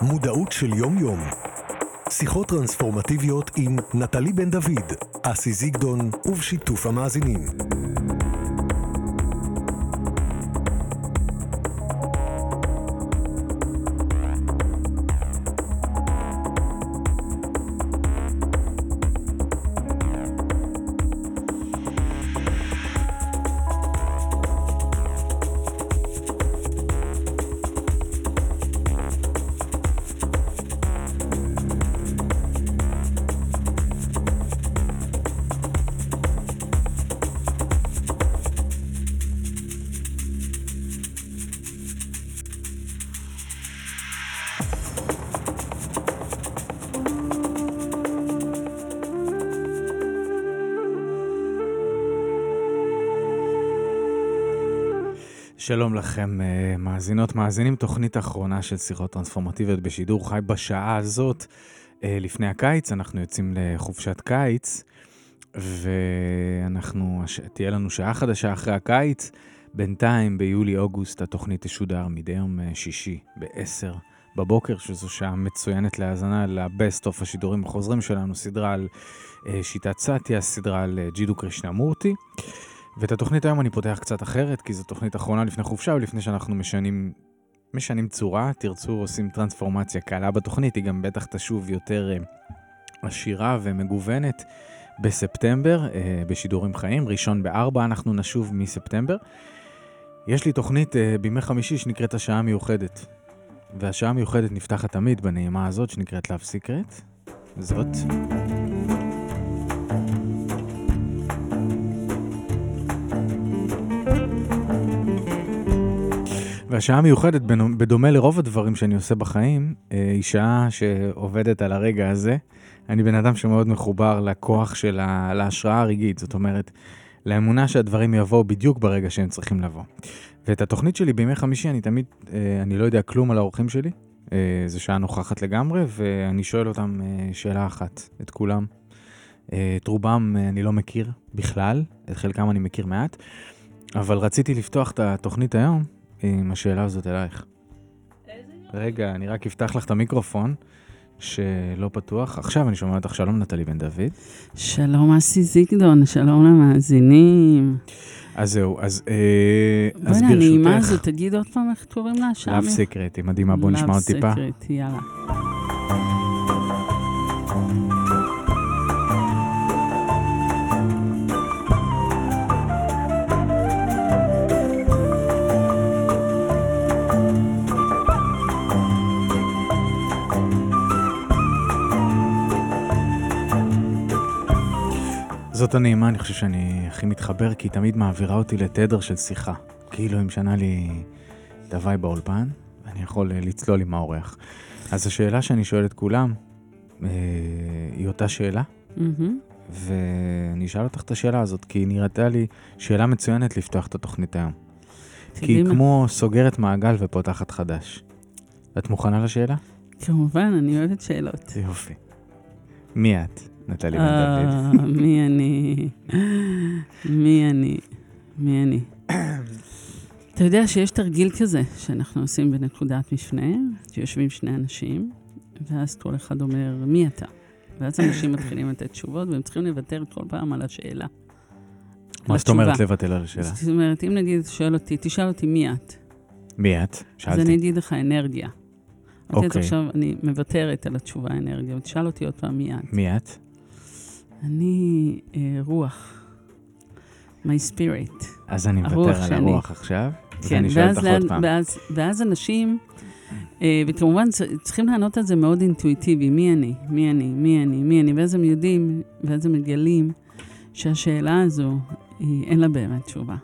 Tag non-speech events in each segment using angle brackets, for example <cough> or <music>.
מודעות של יום-יום. שיחות טרנספורמטיביות עם נטלי בן דוד, אסי זיגדון ובשיתוף המאזינים. שלום לכם, אה, מאזינות, מאזינים, תוכנית אחרונה של שיחות טרנספורמטיביות בשידור חי בשעה הזאת. אה, לפני הקיץ, אנחנו יוצאים לחופשת קיץ, ואנחנו, תהיה לנו שעה חדשה אחרי הקיץ. בינתיים, ביולי-אוגוסט, התוכנית תשודר מדי יום אה, שישי ב-10 בבוקר, שזו שעה מצוינת להאזנה לבסט אוף השידורים החוזרים שלנו, סדרה על שיטת סאטיה, סדרה על ג'ידו קרישנמורטי. ואת התוכנית היום אני פותח קצת אחרת, כי זו תוכנית אחרונה לפני חופשה ולפני שאנחנו משנים, משנים צורה, תרצו עושים טרנספורמציה קלה בתוכנית, היא גם בטח תשוב יותר אה, עשירה ומגוונת בספטמבר, אה, בשידורים חיים, ראשון בארבע אנחנו נשוב מספטמבר. יש לי תוכנית אה, בימי חמישי שנקראת השעה המיוחדת, והשעה המיוחדת נפתחת תמיד בנעימה הזאת שנקראת Love Secret, זאת. והשעה המיוחדת, בדומה לרוב הדברים שאני עושה בחיים, אה, היא שעה שעובדת על הרגע הזה. אני בן אדם שמאוד מחובר לכוח של ה... להשראה הרגעית, זאת אומרת, לאמונה שהדברים יבואו בדיוק ברגע שהם צריכים לבוא. ואת התוכנית שלי בימי חמישי, אני תמיד, אה, אני לא יודע כלום על האורחים שלי, אה, זו שעה נוכחת לגמרי, ואני שואל אותם שאלה אחת, את כולם. את רובם אני לא מכיר בכלל, את חלקם אני מכיר מעט, אבל רציתי לפתוח את התוכנית היום עם השאלה הזאת אלייך. רגע, אני רק אפתח לך את המיקרופון, שלא פתוח. עכשיו אני שומע אותך, שלום נטלי בן דוד. שלום אסי זיגדון, שלום למאזינים. אז זהו, אז, אה, אז ברשותך... בוא'נה, נעימה הזו, תגיד עוד פעם איך קוראים לה שם. Love Secret, היא מדהימה, בוא נשמע עוד טיפה. Love Secret, יאללה. זאת הנעימה, אני חושב שאני הכי מתחבר, כי היא תמיד מעבירה אותי לתדר של שיחה. כאילו היא משנה לי את הוואי באולפן, ואני יכול אה, לצלול עם האורח. אז השאלה שאני שואל את כולם, אה, היא אותה שאלה, mm-hmm. ואני אשאל אותך את השאלה הזאת, כי היא נראתה לי שאלה מצוינת לפתוח את התוכנית היום. כי היא כמו סוגרת מעגל ופותחת חדש. את מוכנה לשאלה? כמובן, אני אוהבת שאלות. יופי. מי את? נטלי בן דוד. אה, מי אני? מי אני? מי אני? אתה יודע שיש תרגיל כזה שאנחנו עושים בנקודת מפנה, שיושבים שני אנשים, ואז כל אחד אומר, מי אתה? ואז אנשים מתחילים לתת תשובות, והם צריכים לוותר כל פעם על השאלה. מה זאת אומרת לבטל על השאלה? זאת אומרת, אם נגיד, שואל אותי, תשאל אותי מי את. מי את? שאלתי. אז אני אגיד לך אנרגיה. אוקיי. אז עכשיו אני מוותרת על התשובה אנרגיה, ותשאל אותי עוד פעם מי את. מי את? אני אה, רוח. my spirit. אז אני מוותר על שני. הרוח עכשיו, כן, ואני שואל אותך עוד פעם. ואז, ואז אנשים, אה, וכמובן צריכים לענות על זה מאוד אינטואיטיבי, מי אני, מי אני, מי אני, מי אני, ואז הם יודעים, ואז הם מגלים שהשאלה הזו, היא, אין לה באמת תשובה.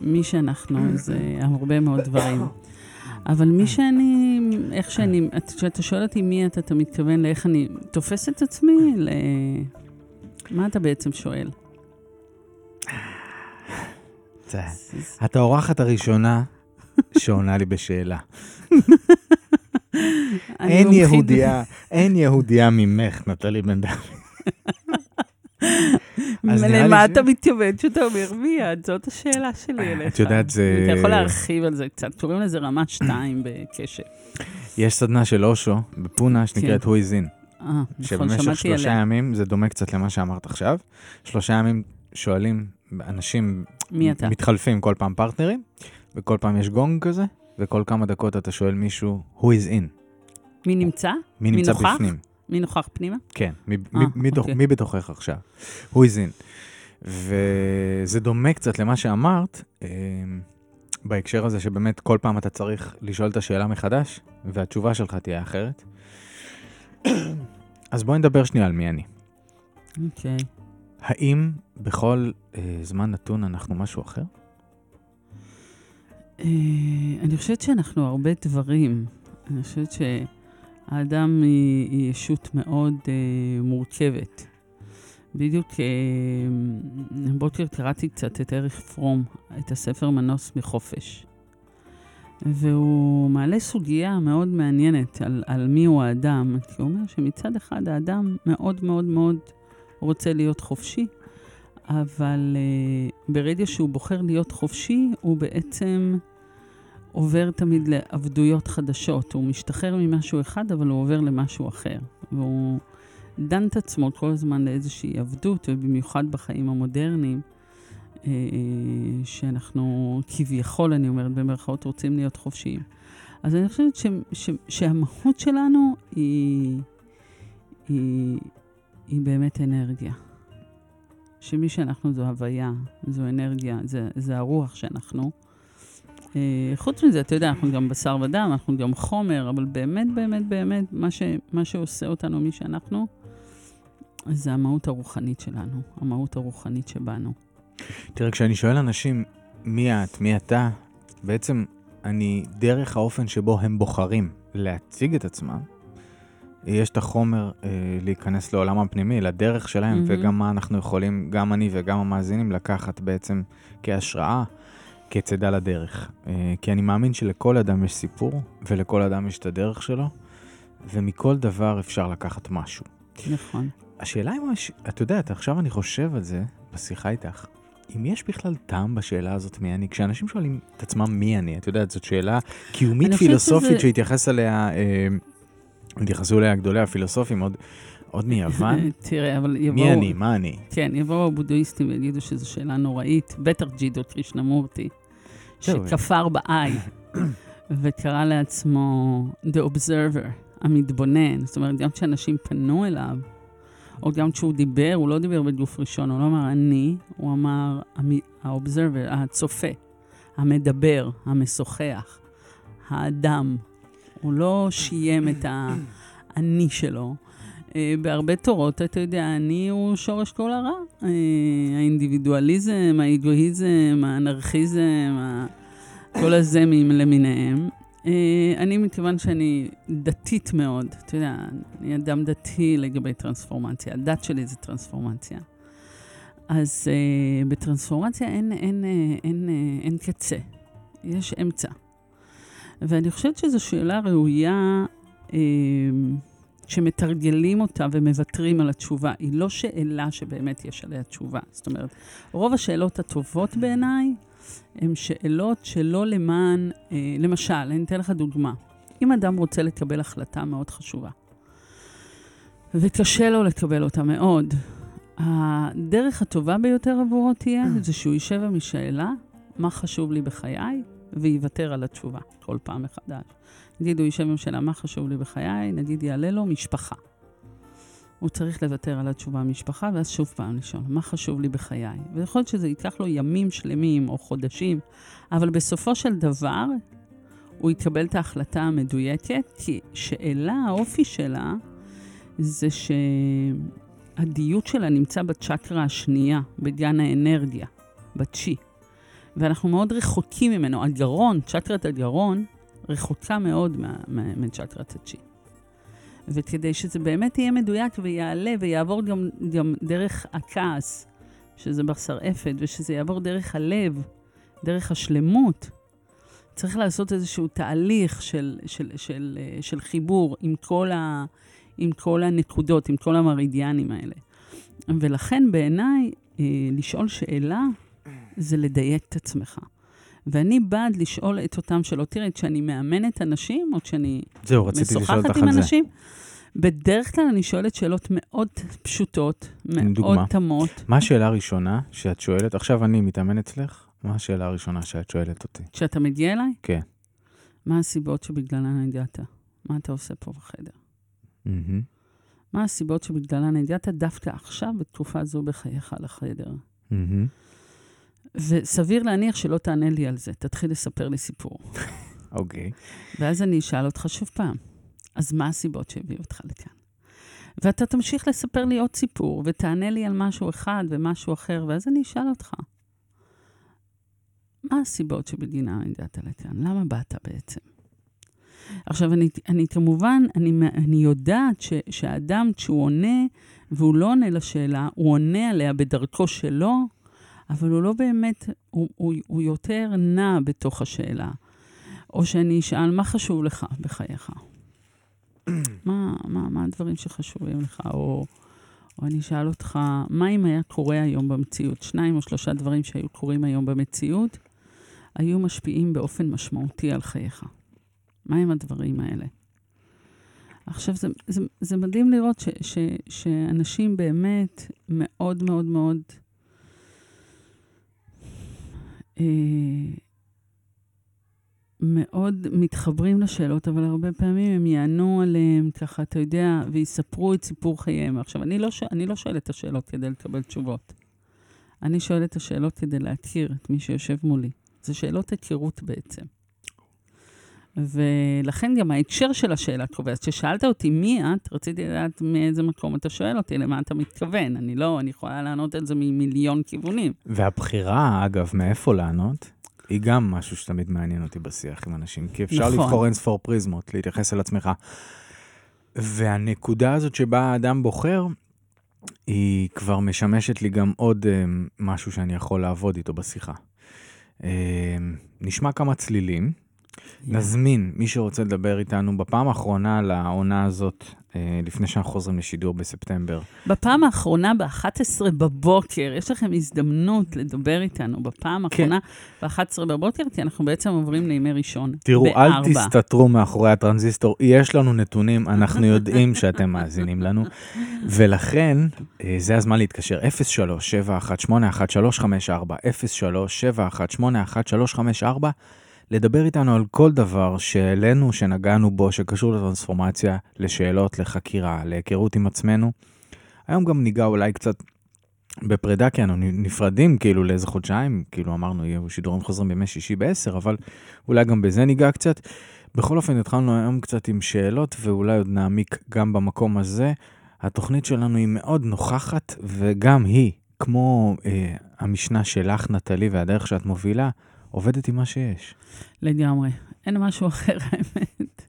מי שאנחנו זה הרבה מאוד דברים. אבל מי שאני, איך שאני, כשאתה שואל אותי מי אתה, אתה מתכוון לאיך אני תופס את עצמי, ל... מה אתה בעצם שואל? את האורחת הראשונה שעונה לי בשאלה. אין יהודייה, אין יהודייה ממך, נטלי בן דוד. <laughs> למה אתה מתכוון שאתה אומר מיד? זאת השאלה שלי אליך. את יודעת, זה- אתה יכול להרחיב על זה קצת. קוראים לזה רמת שתיים בקשב. יש סדנה של אושו בפונה שנקראת כן. אה, נכון, שבמשך שלושה עליה. ימים, זה דומה קצת למה שאמרת עכשיו, שלושה ימים שואלים, אנשים מי אתה? מתחלפים כל פעם פרטנרים, וכל פעם יש גונג כזה, וכל כמה דקות אתה שואל מישהו, who is in, מי נמצא? מי מי נמצא נוכח? בפנים. מי נוכח פנימה? כן, מי, אה, מי, מי, אוקיי. מי בתוכך עכשיו? who is in. וזה דומה קצת למה שאמרת, אה, בהקשר הזה שבאמת כל פעם אתה צריך לשאול את השאלה מחדש, והתשובה שלך תהיה אחרת. אז בואי נדבר שנייה על מי אני. אוקיי. האם בכל אה, זמן נתון אנחנו משהו אחר? אה, אני חושבת שאנחנו הרבה דברים. אני חושבת שהאדם היא, היא ישות מאוד אה, מורכבת. בדיוק אה, הבוקר קראתי קצת את אריך פרום, את הספר מנוס מחופש. והוא מעלה סוגיה מאוד מעניינת על, על מי הוא האדם, כי הוא אומר שמצד אחד האדם מאוד מאוד מאוד רוצה להיות חופשי, אבל uh, ברגע שהוא בוחר להיות חופשי, הוא בעצם עובר תמיד לעבדויות חדשות. הוא משתחרר ממשהו אחד, אבל הוא עובר למשהו אחר. והוא דן את עצמו כל הזמן לאיזושהי עבדות, ובמיוחד בחיים המודרניים, שאנחנו כביכול, אני אומרת במרכאות, רוצים להיות חופשיים. אז אני חושבת ש, ש, שהמהות שלנו היא, היא, היא באמת אנרגיה. שמי שאנחנו זו הוויה, זו אנרגיה, זה, זה הרוח שאנחנו. אה, חוץ מזה, אתה יודע, אנחנו גם בשר ודם, אנחנו גם חומר, אבל באמת, באמת, באמת, מה, ש, מה שעושה אותנו מי שאנחנו, זה המהות הרוחנית שלנו, המהות הרוחנית שבנו. תראה, כשאני שואל אנשים מי את, מי אתה, בעצם אני, דרך האופן שבו הם בוחרים להציג את עצמם, יש את החומר אה, להיכנס לעולם הפנימי, לדרך שלהם, מהמם. וגם מה אנחנו יכולים, גם אני וגם המאזינים, לקחת בעצם כהשראה, כצידה לדרך. אה, כי אני מאמין שלכל אדם יש סיפור, ולכל אדם יש את הדרך שלו, ומכל דבר אפשר לקחת משהו. נכון. השאלה אם, יש- את יודעת, עכשיו אני חושב על זה, בשיחה איתך, אם יש בכלל טעם בשאלה הזאת מי אני, כשאנשים שואלים את עצמם מי אני, את יודעת, זאת שאלה קיומית פילוסופית שזה- שהתייחס אליה, אה, התייחסו אליה גדולי הפילוסופים עוד, עוד מיוון. <laughs> תראה, אבל יבואו... מי אני, מה אני? כן, יבואו הבודהיסטים ויגידו שזו שאלה נוראית, בטח ג'ידו קרישנמורטי, זהו. שכפר בעי <coughs> וקרא לעצמו The Observer, המתבונן. זאת אומרת, גם כשאנשים פנו אליו, או גם כשהוא דיבר, הוא לא דיבר בגוף ראשון, הוא לא אמר אני, הוא אמר ה-Observer, הצופה, המדבר, המשוחח, האדם. הוא לא שיים את האני שלו. אה, בהרבה תורות, אתה יודע, אני הוא שורש כל הרע. אה, האינדיבידואליזם, האגואיזם, האנרכיזם, כל הזמים למיניהם. אה, אני, מכיוון שאני דתית מאוד, אתה יודע, אני אדם דתי לגבי טרנספורמציה. הדת שלי זה טרנספורמציה. אז uh, בטרנספורמציה אין, אין, אין, אין, אה, אין קצה, יש אמצע. ואני חושבת שזו שאלה ראויה אה, שמתרגלים אותה ומוותרים על התשובה. היא לא שאלה שבאמת יש עליה תשובה. זאת אומרת, רוב השאלות הטובות בעיניי הן שאלות שלא למען, אה, למשל, אני אתן לך דוגמה. אם אדם רוצה לקבל החלטה מאוד חשובה, וקשה לו לקבל אותה מאוד, הדרך הטובה ביותר עבורו תהיה <clears throat> זה שהוא יישב משאלה, מה חשוב לי בחיי, ויוותר על התשובה כל פעם מחדש. נגיד, הוא יישב עם שאלה, מה חשוב לי בחיי? נגיד, יעלה לו משפחה. הוא צריך לוותר על התשובה משפחה, ואז שוב פעם לשאול, מה חשוב לי בחיי? ויכול להיות שזה ייקח לו ימים שלמים או חודשים, אבל בסופו של דבר, הוא יקבל את ההחלטה המדויקת, כי שאלה, האופי שלה, זה שהדיות שלה נמצא בצ'קרה השנייה, בגן האנרגיה, בצ'י. ואנחנו מאוד רחוקים ממנו. הגרון, צ'קרת הגרון, רחוקה מאוד מצ'קרת הצ'י. וכדי שזה באמת יהיה מדויק ויעלה ויעבור גם, גם דרך הכעס, שזה בשר אפד, ושזה יעבור דרך הלב, דרך השלמות, צריך לעשות איזשהו תהליך של, של, של, אה, של חיבור עם כל, ה, עם כל הנקודות, עם כל המרידיאנים האלה. ולכן בעיניי, אה, לשאול שאלה זה לדייק את עצמך. ואני בעד לשאול את אותם שאלות. תראה, כשאני מאמנת אנשים, או כשאני זהו, משוחחת עם על זה. אנשים, בדרך כלל אני שואלת שאלות מאוד פשוטות, מאוד דוגמה. תמות. מה השאלה הראשונה שאת שואלת? עכשיו אני מתאמן אצלך, מה השאלה הראשונה שאת שואלת אותי? כשאתה מגיע אליי, כן. מה הסיבות שבגללן הגעת? מה אתה עושה פה בחדר? מהמם. מה הסיבות שבגללן הגעת דווקא עכשיו, בתקופה זו בחייך לחדר? מהמם. וסביר להניח שלא תענה לי על זה, תתחיל לספר לי סיפור. אוקיי. ואז אני אשאל אותך שוב פעם, אז מה הסיבות שהביאו אותך לכאן? ואתה תמשיך לספר לי עוד סיפור, ותענה לי על משהו אחד ומשהו אחר, ואז אני אשאל אותך, מה הסיבות שבגינן הגעת לכאן? למה באת בעצם? עכשיו, אני, אני כמובן, אני, אני יודעת ש, שהאדם, כשהוא עונה, והוא לא עונה לשאלה, הוא עונה עליה בדרכו שלו, אבל הוא לא באמת, הוא, הוא, הוא יותר נע בתוך השאלה. או שאני אשאל, מה חשוב לך בחייך? <clears throat> מה, מה, מה הדברים שחשובים לך? או, או אני אשאל אותך, מה אם היה קורה היום במציאות? שניים או שלושה דברים שהיו קורים היום במציאות, היו משפיעים באופן משמעותי על חייך. מה הם הדברים האלה? עכשיו, זה, זה, זה מדהים לראות ש, ש, שאנשים באמת מאוד מאוד מאוד אה, מאוד מתחברים לשאלות, אבל הרבה פעמים הם יענו עליהם ככה, אתה יודע, ויספרו את סיפור חייהם. עכשיו, אני לא, ש... אני לא שואלת את השאלות כדי לקבל תשובות. אני שואלת את השאלות כדי להכיר את מי שיושב מולי. זה שאלות היכרות בעצם. ולכן גם ההקשר של השאלה קובע. אז כששאלת אותי מי את, רציתי לדעת מאיזה מקום אתה שואל אותי, למה אתה מתכוון. אני לא, אני יכולה לענות על זה ממיליון כיוונים. והבחירה, אגב, מאיפה לענות, היא גם משהו שתמיד מעניין אותי בשיח עם אנשים, כי אפשר נכון. לבחור אין ספור פריזמות, להתייחס אל עצמך. והנקודה הזאת שבה האדם בוחר, היא כבר משמשת לי גם עוד אה, משהו שאני יכול לעבוד איתו בשיחה. אה, נשמע כמה צלילים, נזמין מי שרוצה לדבר איתנו בפעם האחרונה על העונה הזאת, אה, לפני שאנחנו חוזרים לשידור בספטמבר. בפעם האחרונה, ב-11 בבוקר, יש לכם הזדמנות לדבר איתנו בפעם כן. האחרונה, ב-11 בבוקר, כי אנחנו בעצם עוברים לימי ראשון. תראו, אל בארבע. תסתתרו מאחורי הטרנזיסטור, יש לנו נתונים, אנחנו יודעים <laughs> שאתם מאזינים לנו, ולכן אה, זה הזמן להתקשר, 03-718-1354, 03-718-1354, לדבר איתנו על כל דבר שהעלינו, שנגענו בו, שקשור לטרנספורמציה, לשאלות, לחקירה, להיכרות עם עצמנו. היום גם ניגע אולי קצת בפרידה, כי אנו נפרדים כאילו לאיזה חודשיים, כאילו אמרנו, יהיו שידורים חוזרים בימי שישי בעשר, אבל אולי גם בזה ניגע קצת. בכל אופן, התחלנו היום קצת עם שאלות, ואולי עוד נעמיק גם במקום הזה. התוכנית שלנו היא מאוד נוכחת, וגם היא, כמו אה, המשנה שלך, נטלי, והדרך שאת מובילה, עובדת עם מה שיש. לגמרי. אין משהו אחר, האמת.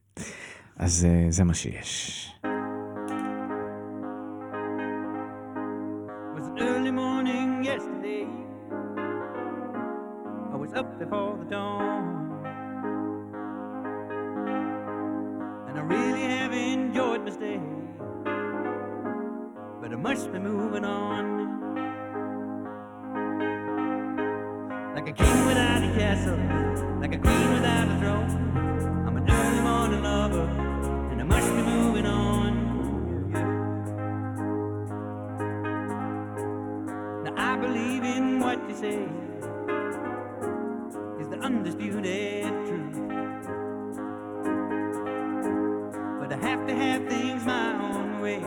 אז אה, זה מה שיש. was an early morning yesterday. I was up before the dawn. And I really have enjoyed my stay. But I must be moving on. Like a king without a castle, like a queen without a throne. I'm an early morning lover, and I must be moving on. Now I believe in what you say is the undisputed truth. But I have to have things my own way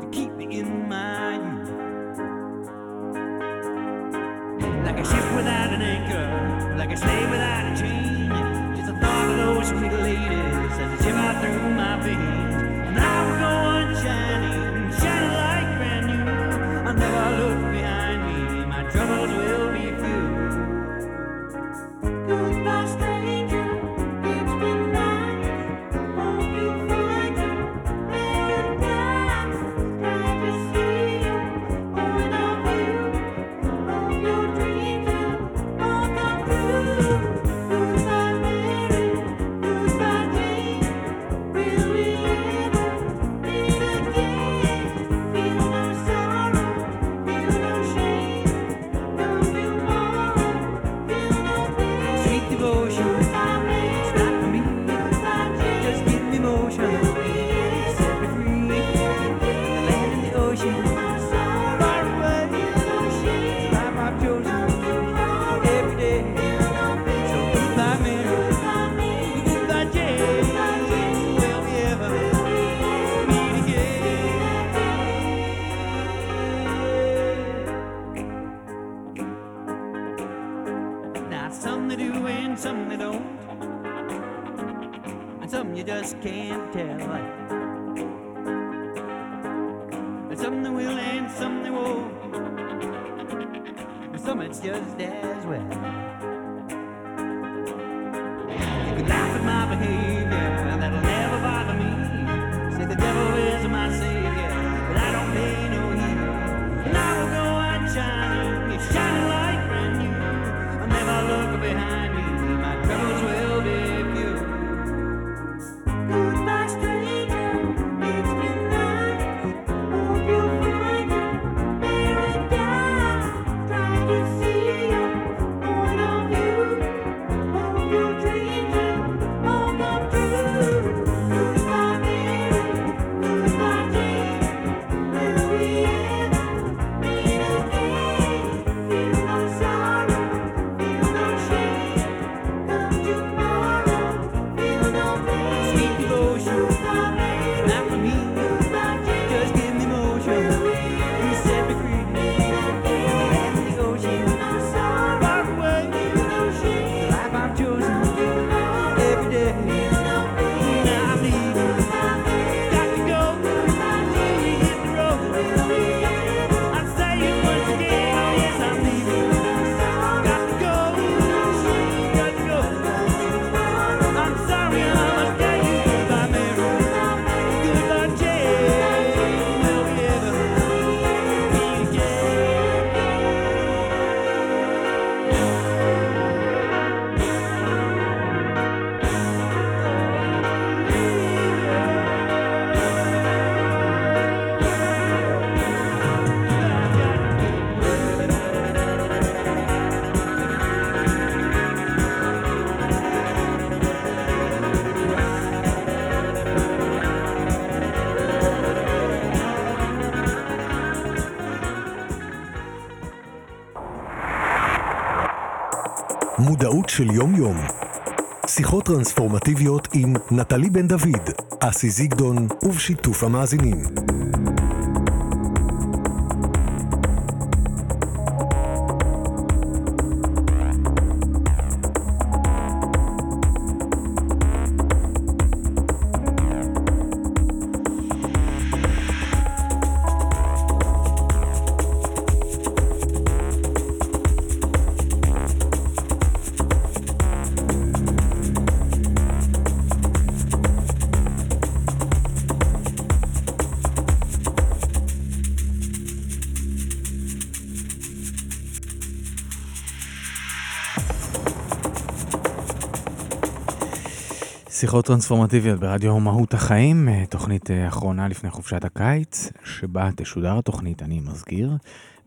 to keep me in my Like a ship without an anchor, like a slave without a chain. Just the thought of those sweet ladies as they shiver through my veins. מודעות של יום-יום. שיחות טרנספורמטיביות עם נטלי בן דוד, אסי זיגדון ובשיתוף המאזינים. שיחות טרנספורמטיביות ברדיו מהות החיים, אה, תוכנית אה, אחרונה לפני חופשת הקיץ, שבה תשודר התוכנית, אני מזכיר,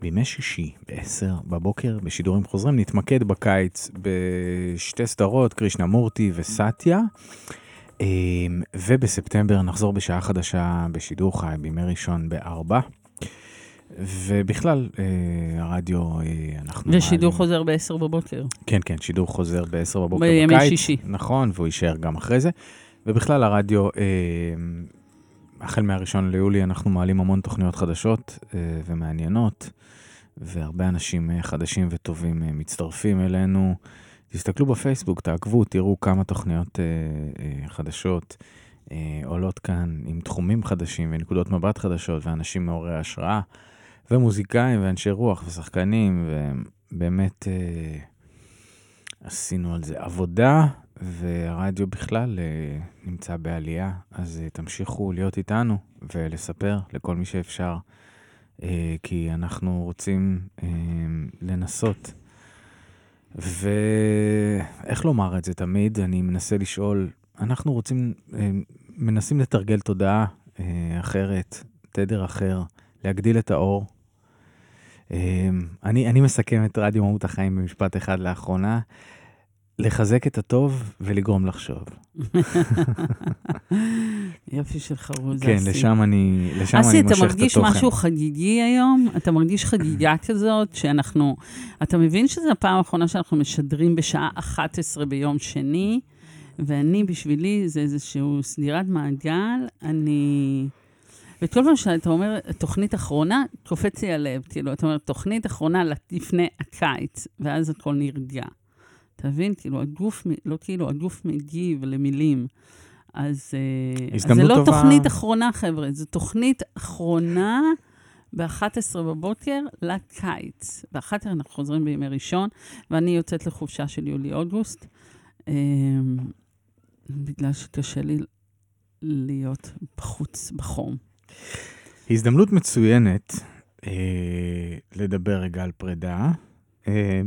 בימי שישי ב-10 בבוקר בשידורים חוזרים. נתמקד בקיץ בשתי סדרות, קרישנה מורטי וסטיה, אה, ובספטמבר נחזור בשעה חדשה בשידור חי בימי ראשון בארבע. ובכלל, אה, הרדיו, אה, אנחנו... ושידור מעלים- חוזר ב-10 בבוקר. כן, כן, שידור חוזר ב-10 בבוקר בימי בקיץ. שישי. נכון, והוא יישאר גם אחרי זה. ובכלל, הרדיו, אה, החל מהראשון ליולי אנחנו מעלים המון תוכניות חדשות ומעניינות, והרבה אנשים חדשים וטובים מצטרפים אלינו. תסתכלו בפייסבוק, תעקבו, תראו כמה תוכניות חדשות עולות כאן עם תחומים חדשים ונקודות מבט חדשות, ואנשים מעוררי השראה, ומוזיקאים ואנשי רוח ושחקנים, ובאמת... אה, עשינו על זה עבודה, והרדיו בכלל אה, נמצא בעלייה, אז אה, תמשיכו להיות איתנו ולספר לכל מי שאפשר, אה, כי אנחנו רוצים אה, לנסות. ואיך לומר את זה תמיד? אני מנסה לשאול, אנחנו רוצים, אה, מנסים לתרגל תודעה אה, אחרת, תדר אחר, להגדיל את האור. אה, אני, אני מסכם את רדיו מהות החיים במשפט אחד לאחרונה. לחזק את הטוב ולגרום לחשוב. יופי של חרוז, כן, אסי. לשם אני, לשם אני אסי, מושך אתה את התוכן. מרגיש משהו חגיגי היום? אתה מרגיש חגיגה <laughs> כזאת, שאנחנו... אתה מבין שזו הפעם האחרונה שאנחנו משדרים בשעה 11 ביום שני, ואני, בשבילי, זה איזושהי סדירת מעגל. אני... וכל פעם שאתה אומר, תוכנית אחרונה, קופץ לי הלב. כאילו, אתה אומר, תוכנית אחרונה לפני הקיץ, ואז הכל נרגע. אתה מבין? כאילו, הגוף, לא כאילו, הגוף מגיב למילים. אז אה, אז זה לא טובה. תוכנית אחרונה, חבר'ה, זו תוכנית אחרונה ב-11 בבוקר לקיץ. ב-11 אנחנו חוזרים בימי ראשון, ואני יוצאת לחופשה של יולי-אוגוסט, אה, בגלל שקשה לי להיות בחוץ בחום. הזדמנות מצוינת אה, לדבר רגע על פרידה. אה,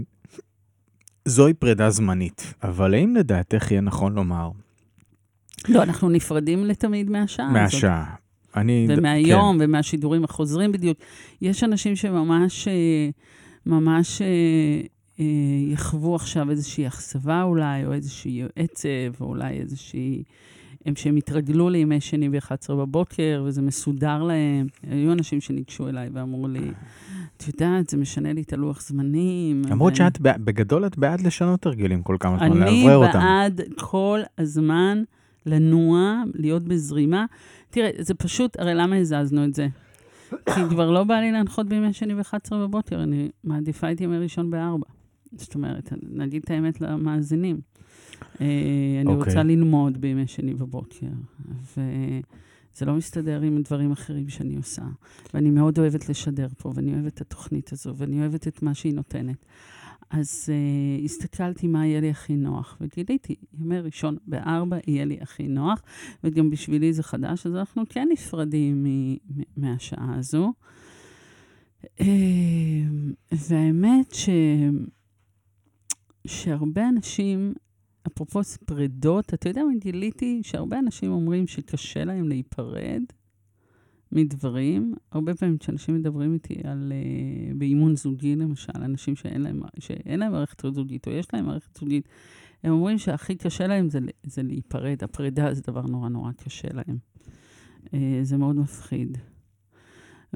זוהי פרידה זמנית, אבל האם לדעתך יהיה נכון לומר לא, אנחנו נפרדים לתמיד מהשעה הזאת. מהשעה? אני... ומהיום, כן. ומהשידורים החוזרים בדיוק. יש אנשים שממש אה, ממש אה, אה, יחוו עכשיו איזושהי אכזבה אולי, או איזושהי עצב, או אולי איזושהי... הם שהם התרגלו לימי שני ב-11 בבוקר, וזה מסודר להם. היו אנשים שניגשו אליי ואמרו לי, את יודעת, זה משנה לי את הלוח זמנים. למרות שאת, בגדול את בעד לשנות הרגלים כל כמה זמן, אני לאוורר אותם. בעד כל הזמן לנוע, להיות בזרימה. תראה, זה פשוט, הרי למה הזזנו את זה? כי כבר לא בא לי להנחות בימי שני ב-11 בבוקר, אני מעדיפה את ימי ראשון ב-4. זאת אומרת, נגיד את האמת למאזינים. אה, אני אוקיי. רוצה ללמוד בימי שני בבוקר, וזה לא מסתדר עם דברים אחרים שאני עושה. ואני מאוד אוהבת לשדר פה, ואני אוהבת את התוכנית הזו, ואני אוהבת את מה שהיא נותנת. אז uh, הסתכלתי מה יהיה לי הכי נוח, וגיליתי, ימי ראשון בארבע יהיה לי הכי נוח, וגם בשבילי זה חדש, אז אנחנו כן נפרדים מהשעה הזו. Uh, והאמת ש... שהרבה אנשים, אפרופו פרידות, אתה יודע מה גיליתי? שהרבה אנשים אומרים שקשה להם להיפרד מדברים. הרבה פעמים כשאנשים מדברים איתי על, uh, באימון זוגי, למשל, אנשים שאין להם, שאין להם מערכת זוגית, או יש להם מערכת זוגית, הם אומרים שהכי קשה להם זה, זה להיפרד. הפרידה זה דבר נורא נורא קשה להם. Uh, זה מאוד מפחיד.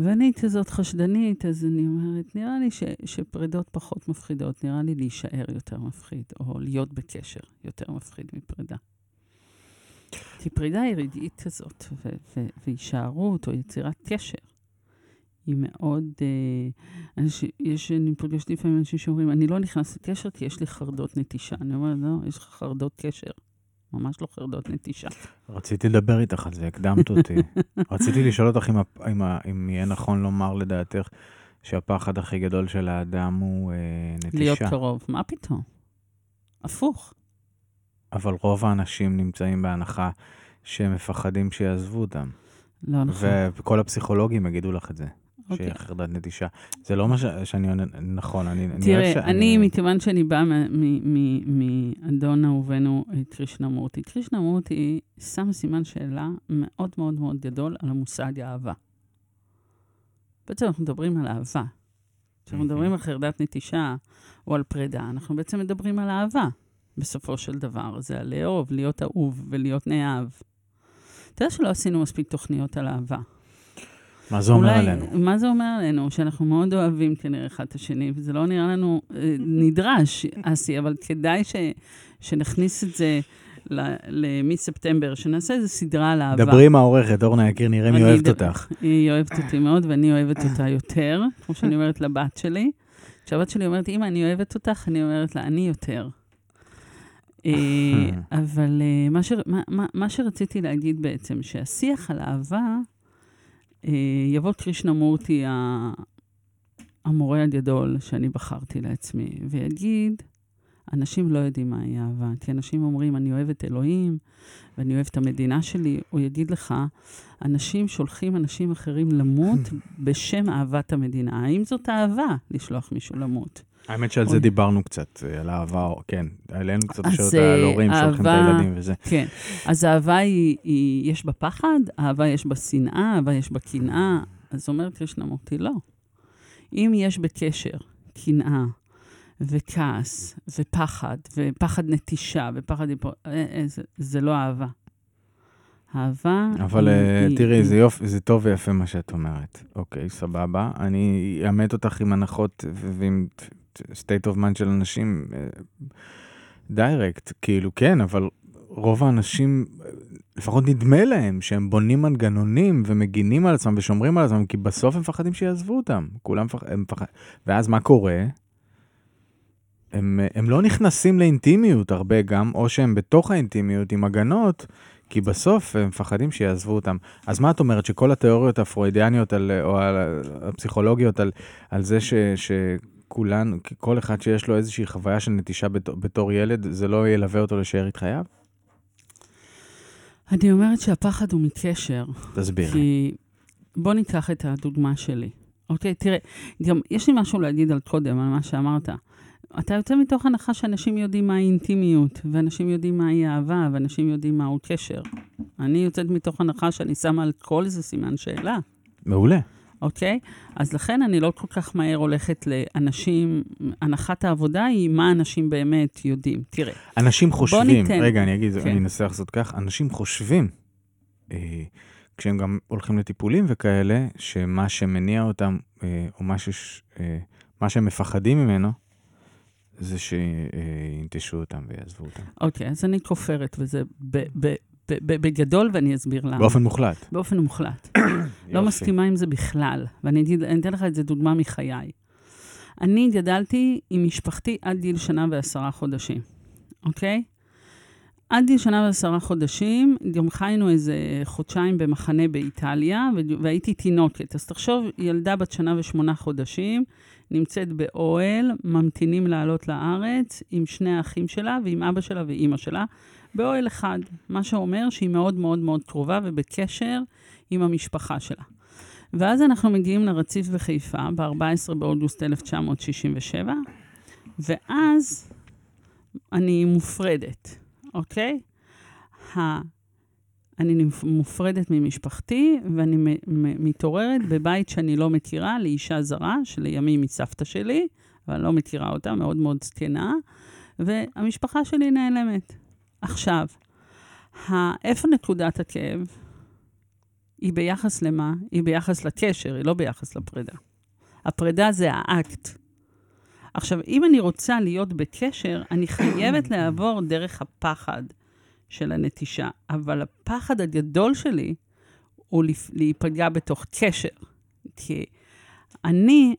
ואני כזאת חשדנית, אז אני אומרת, נראה לי ש, שפרידות פחות מפחידות, נראה לי להישאר יותר מפחיד, או להיות בקשר יותר מפחיד מפרידה. כי פרידה היא רגעית כזאת, ו- ו- והישארות או יצירת קשר היא מאוד... אה, אנשים, יש, אני פוגשת לפעמים אנשים שאומרים, אני לא נכנס לקשר כי יש לי חרדות נטישה. אני אומרת, לא, יש לך חרדות קשר. ממש לא חרדות נטישה. רציתי לדבר איתך על זה, הקדמת אותי. <laughs> רציתי לשאול אותך אם, אם, אם יהיה נכון לומר לדעתך שהפחד הכי גדול של האדם הוא אה, נטישה. להיות קרוב. מה פתאום? הפוך. אבל רוב האנשים נמצאים בהנחה שהם מפחדים שיעזבו אותם. לא נכון. וכל הפסיכולוגים יגידו לך את זה, אוקיי. שיהיה חרדת נטישה. זה לא מה שאני עונה, נכון, אני... תראה, אני, מכיוון שאני באה מאדון אהובנו אה, קרישנמורטי, קרישנמורטי שם סימן שאלה מאוד מאוד מאוד גדול על המושג אהבה. בעצם אנחנו מדברים על אהבה. כשאנחנו. מדברים על חרדת נטישה או על פרידה, אנחנו בעצם מדברים על אהבה, בסופו של דבר. זה על לאהוב, להיות אהוב ולהיות נאהב. אתה יודע שלא עשינו מספיק תוכניות על אהבה. מה זה אומר אולי- עלינו? מה זה אומר עלינו? שאנחנו מאוד אוהבים כנראה אחד את השני, וזה לא נראה לנו אה, נדרש, אסי, אבל כדאי ש, שנכניס את זה מספטמבר, שנעשה איזו סדרה על אהבה. דברי עם העורכת, אורנה יקיר, נראה מי אוהבת אותך. היא אוהבת אותי מאוד, ואני אוהבת אותה יותר, כמו שאני אומרת לבת שלי. כשהבת שלי אומרת, אמא, אני אוהבת אותך, אני אומרת לה, אני יותר. אה, אבל אה, מה, ש, מה, מה, מה שרציתי להגיד בעצם, שהשיח על אהבה, אה, יבוא קרישנמורטי, המורה הגדול שאני בחרתי לעצמי, ויגיד, אנשים לא יודעים מהי אהבה, כי אנשים אומרים, אני אוהב את אלוהים, ואני אוהב את המדינה שלי, הוא יגיד לך, אנשים שולחים אנשים אחרים למות בשם אהבת המדינה. האם זאת אהבה, לשלוח מישהו למות? האמת שעל זה. דיברנו קצת, אה, על אהבה, כן, העלינו קצת שאלות אה, על הורים שולחים את אהבה- הילדים וזה. כן. אז אהבה היא, היא, יש בה פחד, אהבה יש בה שנאה, אהבה יש בה קנאה. אז אומרת קרישנמורטי, לא. אם יש בקשר קנאה וכעס ופחד, ופחד נטישה ופחד. אה, אה, זה, זה לא אהבה. אהבה... אבל היא- אה, תראי, היא- זה יופי, זה טוב ויפה מה שאת אומרת. אוקיי, סבבה. אני אאמת אותך עם הנחות ו- state of mind של אנשים דיירקט, כאילו, כן, אבל רוב האנשים, אה, לפחות נדמה להם שהם בונים מנגנונים ומגינים על עצמם ושומרים על עצמם, כי בסוף הם מפחדים שיעזבו אותם. כולם מפחדים, מפח... ואז מה קורה? הם, הם לא נכנסים לאינטימיות הרבה גם, או שהם בתוך האינטימיות עם הגנות, כי בסוף הם מפחדים שיעזבו אותם. אז מה את אומרת, שכל התיאוריות הפרוידיאניות על, או על, הפסיכולוגיות על, על זה ש, שכולן, כל אחד שיש לו איזושהי חוויה של נטישה בתור, בתור ילד, זה לא ילווה אותו לשארית חייו? אני אומרת שהפחד הוא מקשר. תסבירי. כי בוא ניקח את הדוגמה שלי. אוקיי, תראה, גם יש לי משהו להגיד על קודם, על מה שאמרת. אתה יוצא מתוך הנחה שאנשים יודעים מהי אינטימיות, ואנשים יודעים מהי אהבה, ואנשים יודעים מהו קשר. אני יוצאת מתוך הנחה שאני שמה על כל זה סימן שאלה, מעולה. אוקיי? אז לכן אני לא כל כך מהר הולכת לאנשים, הנחת העבודה היא מה אנשים באמת יודעים. תראה, אנשים חושבים, ניתן. רגע, אני אגיד, כן. אני אנסה לעשות כך, אנשים חושבים, אה, כשהם גם הולכים לטיפולים וכאלה, שמה שמניע אותם, אה, או מה, שש, אה, מה שהם מפחדים ממנו, זה שינטשו אותם ויעזבו אותם. אוקיי, אז אני כופרת ב- ב- ב- בגדול, ואני אסביר למה. באופן מוחלט. באופן מוחלט. <coughs> לא. מסכימה עם זה בכלל, ואני אגיד, אתן לך את זה דוגמה מחיי. אני גדלתי עם משפחתי עד גיל שנה ועשרה חודשים, אוקיי? עד גיל שנה ועשרה חודשים, גם חיינו איזה חודשיים במחנה באיטליה, והייתי תינוקת. אז תחשוב, ילדה בת שנה ושמונה חודשים, נמצאת באוהל, ממתינים לעלות לארץ, עם שני האחים שלה ועם אבא שלה ואימא שלה, באוהל אחד. מה שאומר שהיא מאוד מאוד מאוד קרובה ובקשר עם המשפחה שלה. ואז אנחנו מגיעים לרציף בחיפה, ב-14 באוגוסט 1967, ואז אני מופרדת, אוקיי? אני מופרדת ממשפחתי, ואני מתעוררת בבית שאני לא מכירה, לאישה זרה, שלימים היא סבתא שלי, אבל לא מכירה אותה, מאוד מאוד זקנה, והמשפחה שלי נעלמת. עכשיו, איפה נקודת הכאב? היא ביחס למה? היא ביחס לקשר, היא לא ביחס לפרידה. הפרידה זה האקט. עכשיו, אם אני רוצה להיות בקשר, אני חייבת <coughs> לעבור דרך הפחד של הנטישה. אבל הפחד הגדול שלי הוא להיפגע בתוך קשר. כי אני,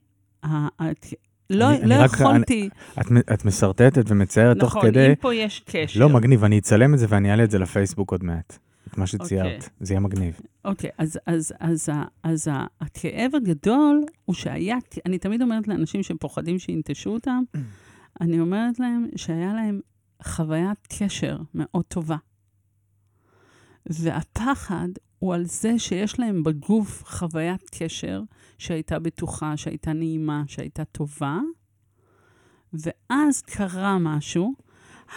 לא, אני- לא אני רק- יכולתי... את, את משרטטת ומציירת תוך נכון, כדי... אם פה יש קשר. לא, מגניב, אני אצלם את זה ואני אעלה את זה לפייסבוק עוד מעט. את מה שציירת. אוקיי. זה יהיה מגניב. אוקיי, אז, אז, אז, ה- אז ה- הכאב הגדול הוא שהיה, אני תמיד אומרת לאנשים שפוחדים שינטשו אותם, <clears throat> אני אומרת להם שהיה להם חוויית קשר מאוד טובה. והפחד הוא על זה שיש להם בגוף חוויית קשר שהייתה בטוחה, שהייתה נעימה, שהייתה טובה, ואז קרה משהו,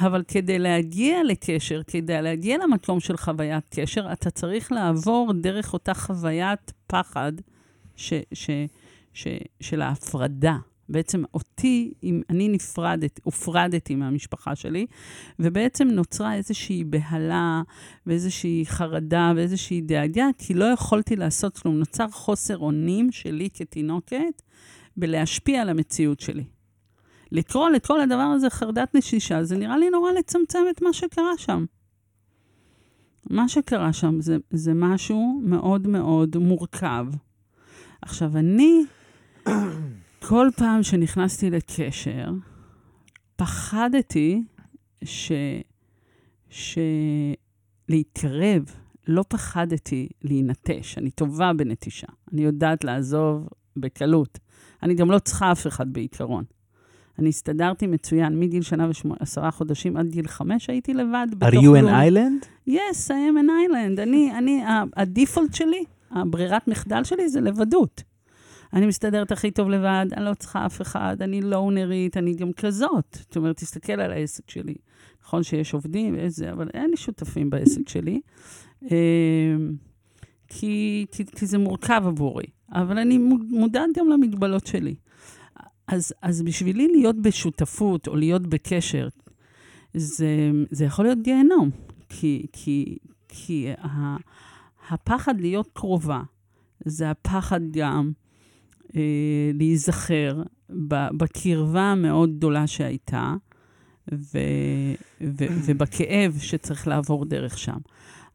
אבל כדי להגיע לקשר, כדי להגיע למקום של חוויית קשר, אתה צריך לעבור דרך אותה חוויית פחד ש, ש, ש, של ההפרדה. בעצם אותי, אם אני נפרדת, הופרדתי מהמשפחה שלי, ובעצם נוצרה איזושהי בהלה ואיזושהי חרדה ואיזושהי דאגה, כי לא יכולתי לעשות כלום. נוצר חוסר אונים שלי כתינוקת בלהשפיע על המציאות שלי. לקרוא לכל הדבר הזה חרדת נשישה, זה נראה לי נורא לצמצם את מה שקרה שם. מה שקרה שם זה, זה משהו מאוד מאוד מורכב. עכשיו, אני, כל פעם שנכנסתי לקשר, פחדתי ש... ש... להתקרב, לא פחדתי להינטש. אני טובה בנטישה. אני יודעת לעזוב בקלות. אני גם לא צריכה אף אחד בעיקרון. אני הסתדרתי מצוין, מגיל שנה ועשרה חודשים עד גיל חמש הייתי לבד. are בתוך you an island? Yes, I am an island. אני, אני, הדיפולט שלי, הברירת מחדל שלי זה לבדות. אני מסתדרת הכי טוב לבד, אני לא צריכה אף אחד, אני לואונרית, אני גם כזאת. זאת אומרת, תסתכל על העסק שלי. נכון שיש עובדים וזה, אבל אין לי שותפים בעסק שלי. אמ, כי, כי, כי זה מורכב עבורי, אבל אני מודעת גם למגבלות שלי. אז, אז בשבילי להיות בשותפות או להיות בקשר, זה, זה יכול להיות גיהנום. כי, כי, כי ה, הפחד להיות קרובה, זה הפחד גם להיזכר ב, בקרבה המאוד גדולה שהייתה, ו, ו, ובכאב שצריך לעבור דרך שם.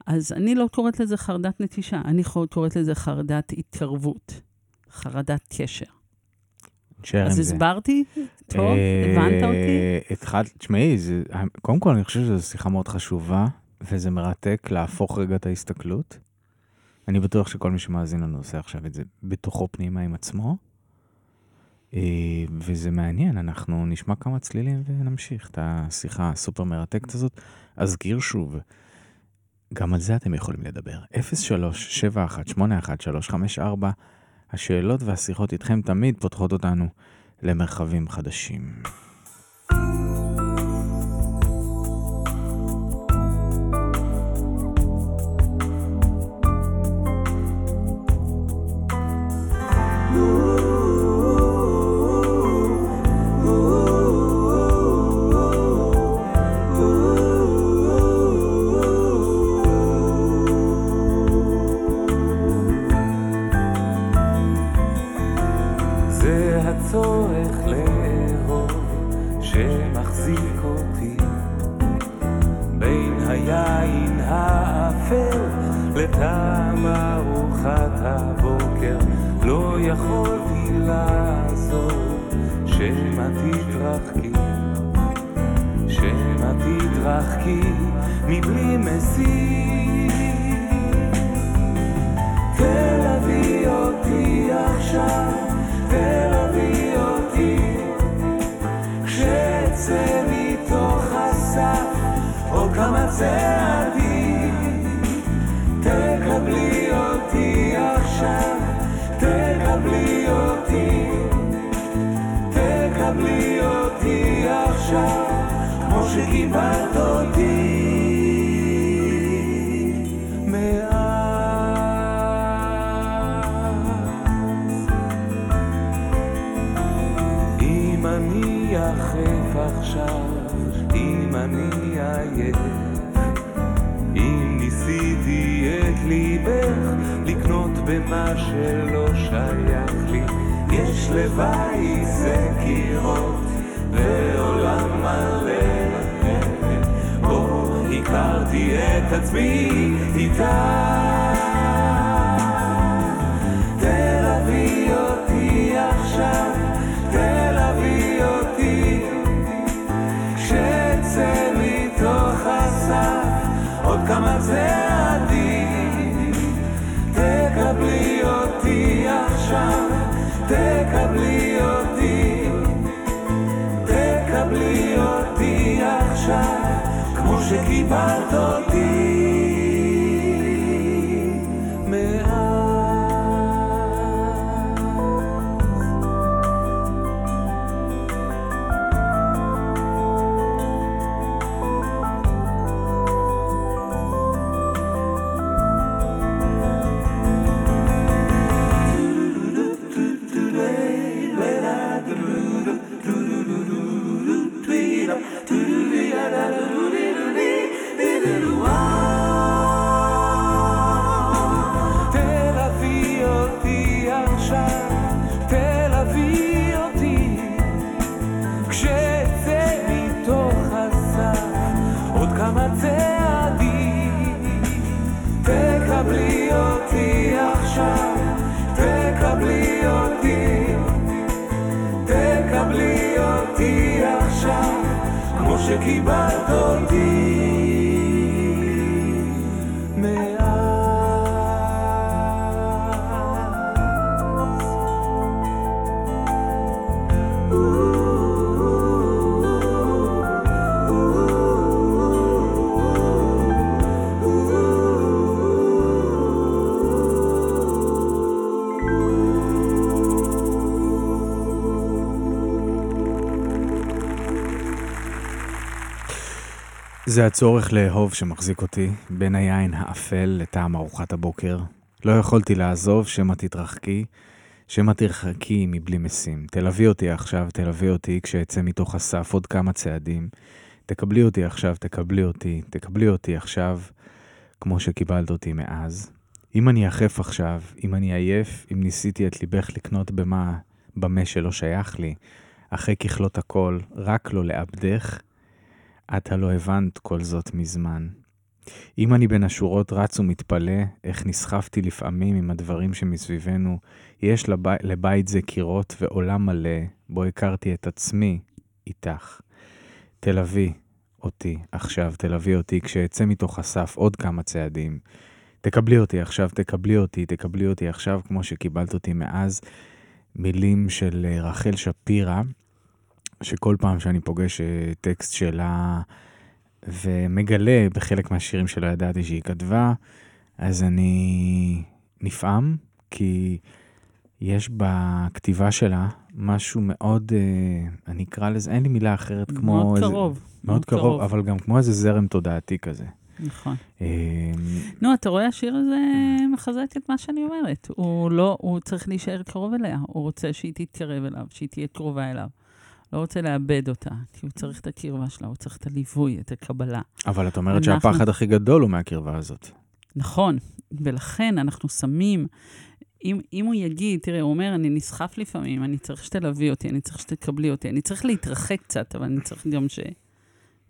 אז אני לא קוראת לזה חרדת נטישה, אני קוראת לזה חרדת התקרבות, חרדת קשר. אז. הסברתי? טוב, אה, הבנת אותי? התחלת, תשמעי, קודם כל אני חושב שזו שיחה מאוד חשובה, וזה מרתק להפוך רגע את ההסתכלות. אני בטוח שכל מי שמאזין לנו עושה עכשיו את זה בתוכו פנימה עם עצמו. אה, וזה מעניין, אנחנו נשמע כמה צלילים ונמשיך את השיחה הסופר מרתקת הזאת. אזכיר שוב, גם על זה אתם יכולים לדבר. 03-7181-354, השאלות והשיחות איתכם תמיד פותחות אותנו למרחבים חדשים. את עצמי איתך. כמו שקיבלת אותי מאז כמו שקיבלת זה הצורך לאהוב שמחזיק אותי בין היין האפל לטעם ארוחת הבוקר. לא יכולתי לעזוב, שמא תתרחקי, שמא תרחקי מבלי משים. תלווי אותי עכשיו, תלווי אותי כשאצא מתוך הסף עוד כמה צעדים. תקבלי אותי עכשיו, תקבלי אותי, תקבלי אותי עכשיו, כמו שקיבלת אותי מאז. אם אני יחף עכשיו, אם אני עייף, אם ניסיתי את ליבך לקנות במה, במה שלא שייך לי, אחרי ככלות הכל, רק לא לאבדך, את הלא הבנת כל זאת מזמן. אם אני בין השורות רץ ומתפלא, איך נסחפתי לפעמים עם הדברים שמסביבנו, יש לבי, לבית זה קירות ועולם מלא, בו הכרתי את עצמי איתך. תל אביב, אותי עכשיו, תלווי אותי כשאצא מתוך הסף עוד כמה צעדים. תקבלי אותי עכשיו, תקבלי אותי, תקבלי אותי עכשיו, כמו שקיבלת אותי מאז. מילים של אה, רחל שפירא, שכל פעם שאני פוגש אה, טקסט שלה ומגלה בחלק מהשירים שלא ידעתי שהיא כתבה, אז אני נפעם, כי יש בכתיבה שלה משהו מאוד, אה, אני אקרא לזה, אין לי מילה אחרת כמו... מאוד איזה- קרוב. מאוד קרוב, אבל גם כמו איזה זרם תודעתי כזה. נכון. אה, נו, אתה רואה, השיר הזה מחזק את מה שאני אומרת. הוא לא, הוא צריך להישאר קרוב אליה. הוא רוצה שהיא תתקרב אליו, שהיא תהיה קרובה אליו. לא רוצה לאבד אותה, כי הוא צריך את הקרבה שלה, הוא צריך את הליווי, את הקבלה. אבל את אומרת אנחנו- שהפחד הכי גדול הוא מהקרבה הזאת. נכון, ולכן אנחנו שמים, אם, אם הוא יגיד, תראה, הוא אומר, אני נסחף לפעמים, אני צריך שתלווי אותי, אני צריך שתקבלי אותי, אני צריך להתרחק קצת, אבל אני צריך גם ש,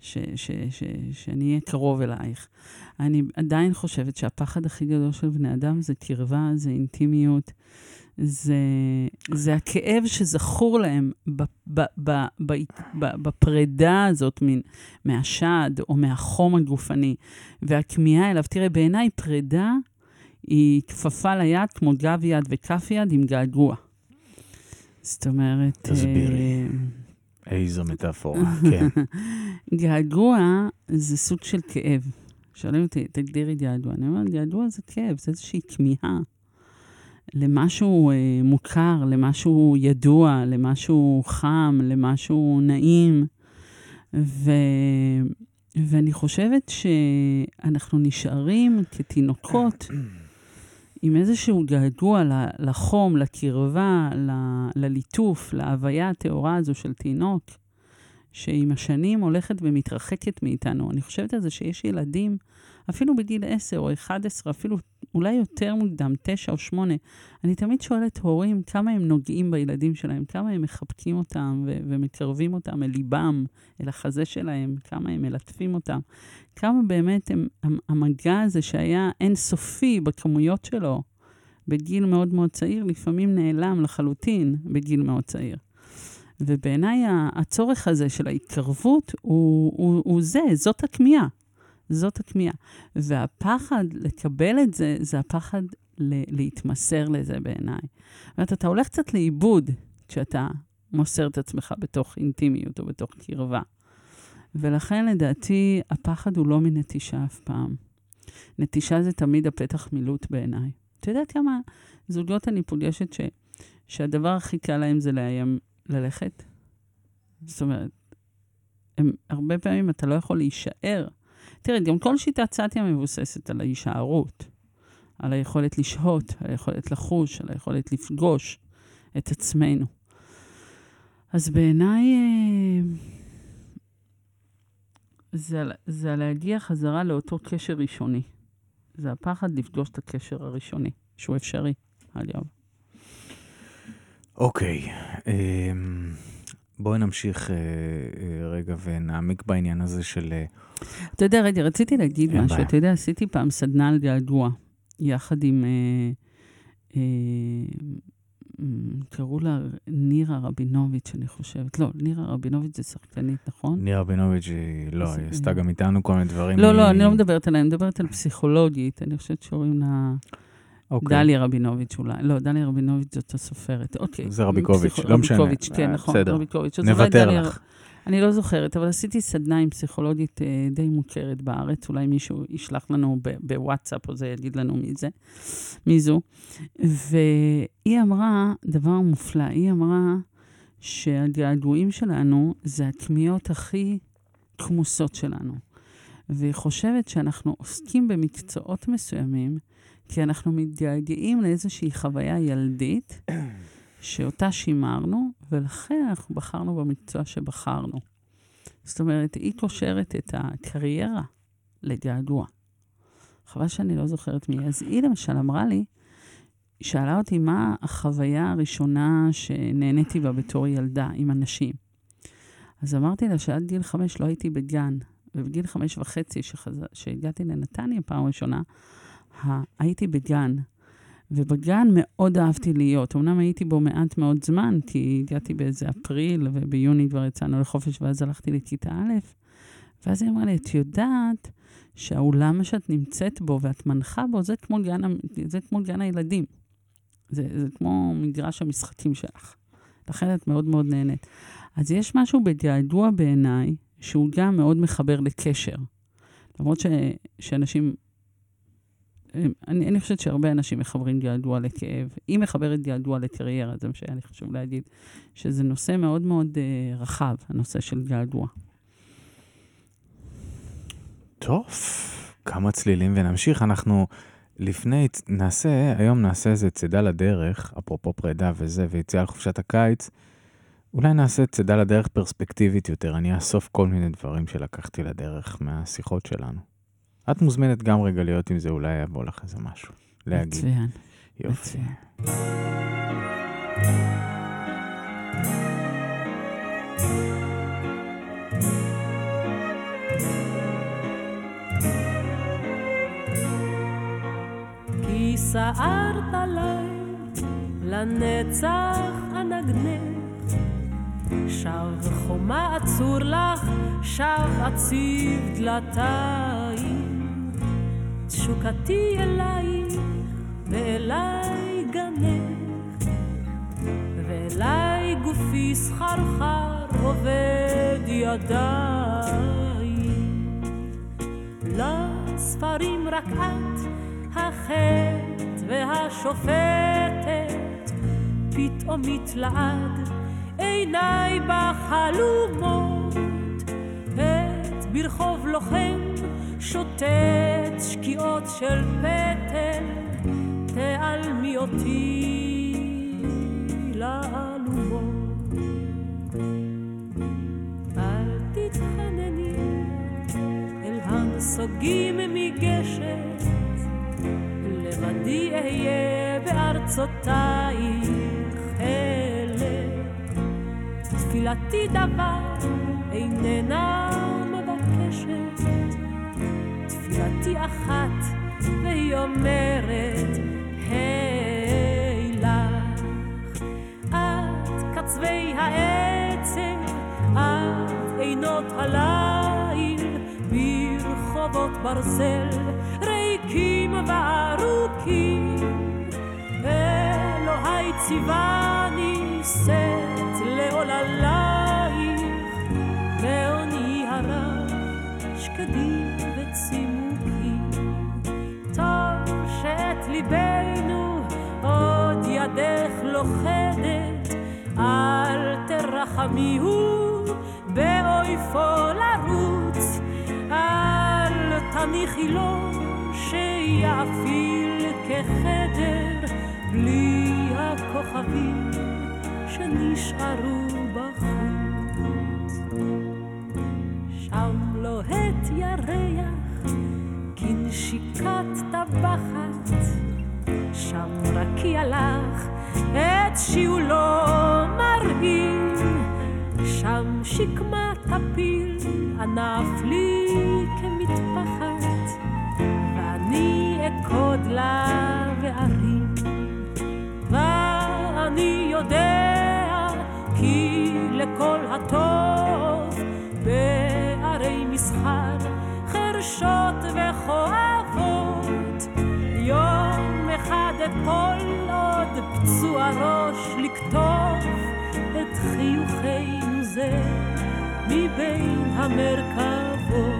ש, ש, ש, שאני אהיה קרוב אלייך. אני עדיין חושבת שהפחד הכי גדול של בני אדם זה קרבה, זה אינטימיות, זה, זה הכאב שזכור להם ב, ב, ב, ב, ב, בפרידה הזאת מן, מהשד או מהחום הגופני. והכמיהה אליו, תראה, בעיניי פרידה היא כפפה ליד כמו גב יד וכף יד עם געגוע. זאת אומרת... תסבירי. אה, איזו מטאפורה, <laughs> כן. געגוע זה סוג של כאב. שואלים אותי, תגדירי געגוע. אני אומרת, געגוע זה כאב, זה איזושהי כמיהה למשהו אה, מוכר, למשהו ידוע, למשהו חם, למשהו נעים. ו... ואני חושבת שאנחנו נשארים כתינוקות <clears throat> עם איזשהו געגוע לחום, לקרבה, ל- לליטוף, להוויה הטהורה הזו של תינוק, שעם השנים הולכת ומתרחקת מאיתנו. אני חושבת על זה שיש ילדים, אפילו בגיל 10 או 11, אפילו אולי יותר מוקדם, 9 או 8, אני תמיד שואלת הורים כמה הם נוגעים בילדים שלהם, כמה הם מחבקים אותם ו- ומקרבים אותם אל ליבם, אל החזה שלהם, כמה הם מלטפים אותם, כמה באמת הם, המ- המגע הזה שהיה אינסופי בכמויות שלו בגיל מאוד מאוד צעיר, לפעמים נעלם לחלוטין בגיל מאוד צעיר. ובעיניי הצורך הזה של ההתקרבות הוא, הוא, הוא זה, זאת הכמיהה. זאת הכמיהה. והפחד לקבל את זה, זה הפחד ל- להתמסר לזה בעיניי. זאת אומרת, אתה הולך קצת לאיבוד כשאתה מוסר את עצמך בתוך אינטימיות או בתוך קרבה. ולכן לדעתי הפחד הוא לא מנטישה אף פעם. נטישה זה תמיד הפתח מילוט בעיניי. אתה יודע כמה זוגות אני פוגשת ש, שהדבר הכי קל להם זה לאיים ללכת? זאת אומרת, הם, הרבה פעמים אתה לא יכול להישאר. תראה, גם כל שיטת סטיה מבוססת על ההישארות, על היכולת לשהות, על היכולת לחוש, על היכולת לפגוש את עצמנו. אז בעיניי אה, זה, זה להגיע חזרה לאותו קשר ראשוני. זה הפחד לפגוש את הקשר הראשוני, שהוא אפשרי, אגב. אוקיי, אמ, בואי נמשיך אה, אה, רגע ונעמיק בעניין הזה של... אה, אתה יודע, רגע, רציתי להגיד משהו. בעיה. אתה יודע, עשיתי פעם סדנה על געגוע, יחד עם... אה, אה, קראו לה נירה רבינוביץ', אני חושבת. לא, נירה רבינוביץ' זה שחקנית, נכון? ניר רבינוביץ', היא- לא, אז, היא עשתה אה, גם איתנו כל מיני דברים. לא, לא, אני לא מדברת עליה, אני מדברת על פסיכולוגית. אני חושבת שקוראים לה אוקיי. דליה רבינוביץ' אולי. לא, דליה רבינוביץ' זאת הסופרת. אוקיי. זה רביקוביץ', פסיכו- לא משנה. רביקוביץ', כן, אה, נכון, בסדר. רביקוביץ'. נוותר דליה- לך. אני לא זוכרת, אבל עשיתי סדנה עם פסיכולוגית אה, די מוכרת בארץ, אולי מישהו ישלח לנו ב- בוואטסאפ או זה יגיד לנו מי זה, מי זו. והיא אמרה דבר מופלא, היא אמרה שהגעגועים שלנו זה הכמיהות הכי כמוסות שלנו. והיא חושבת שאנחנו עוסקים במקצועות מסוימים, כי אנחנו מתגעגעים לאיזושהי חוויה ילדית, <coughs> שאותה שימרנו, ולכן אנחנו בחרנו במקצוע שבחרנו. זאת אומרת, היא קושרת את הקריירה לגעגוע. חבל שאני לא זוכרת מי. אז היא למשל אמרה לי, שאלה אותי מה החוויה הראשונה שנהניתי בה בתור ילדה עם אנשים. אז אמרתי לה שעד גיל חמש לא הייתי בגן, ובגיל חמש וחצי, שחז... שהגעתי לנתניה פעם ראשונה. הייתי בגן. ובגן מאוד אהבתי להיות. אמנם הייתי בו מעט מאוד זמן, כי הגעתי באיזה אפריל, וביוני כבר יצאנו לחופש, ואז הלכתי לכיתה א', ואז היא אמרה לי, את יודעת שהאולם שאת נמצאת בו ואת מנחה בו, זה כמו גן, זה כמו גן הילדים. זה, זה כמו מגרש המשחקים שלך. לכן את מאוד מאוד נהנית. אז יש משהו בגעגוע בעיניי, שהוא גם מאוד מחבר לקשר. למרות ש, שאנשים... הם- אני, אני חושבת שהרבה אנשים מחברים געגוע לכאב. היא מחברת געגוע לקריירה, זה מה שהיה לי חשוב להגיד, שזה נושא מאוד מאוד uh, רחב, הנושא של געגוע. טוב, כמה צלילים ונמשיך. אנחנו לפני, נעשה, היום נעשה איזה צידה לדרך, אפרופו פרידה וזה, ויציאה לחופשת הקיץ. אולי נעשה צידה לדרך פרספקטיבית יותר, אני אאסוף כל מיני דברים שלקחתי לדרך מהשיחות שלנו. את מוזמנת גם רגע להיות עם זה, אולי יבוא לך איזה משהו. להגיד. מצוין, יופי. מצוין. סערת עליי לנצח אנגנך שב חומה אצור לך, שב אציב דלתיים תשוקתי אלייך ואליי גנך ואליי גופי סחרחר עובד ידיים לספרים רק את החטא והשופטת פתאום מתלעד עיניי בחלומות את ברחוב לוחם שוטט שקיעות של פטל תעלמי אותי לאלומות. אל תתחנני אל הנסוגים מגשת לבדי אהיה בארצותייך אלה תפילתי דבר איננה מבקשת תפילתי אחת והיא אומרת היי לך את קצווי העצב את עינות הליל ברחובות ברזל ריקים וארוכים אלוהי ציווני שאת לעוללייך בעוני הרב שקדים וצימוקים ליבנו עוד ידך לוכדת אל תרחמיהו באויפו לרוץ. אל תניחי לו שיאפיל כחדר בלי הכוכבים שנשארו בחוץ. שם לוהט ירח כנשיקת את שיעולו מרהיב. שם שקמה טפיל ענף לי כמטפחת ואני אכוד לה וארים. ואני יודע כי לכל הטוב בערי מסחר חרשות וכואבות אפול עוד פצוע ראש לכתוב את חיוכנו זה מבין המרכבות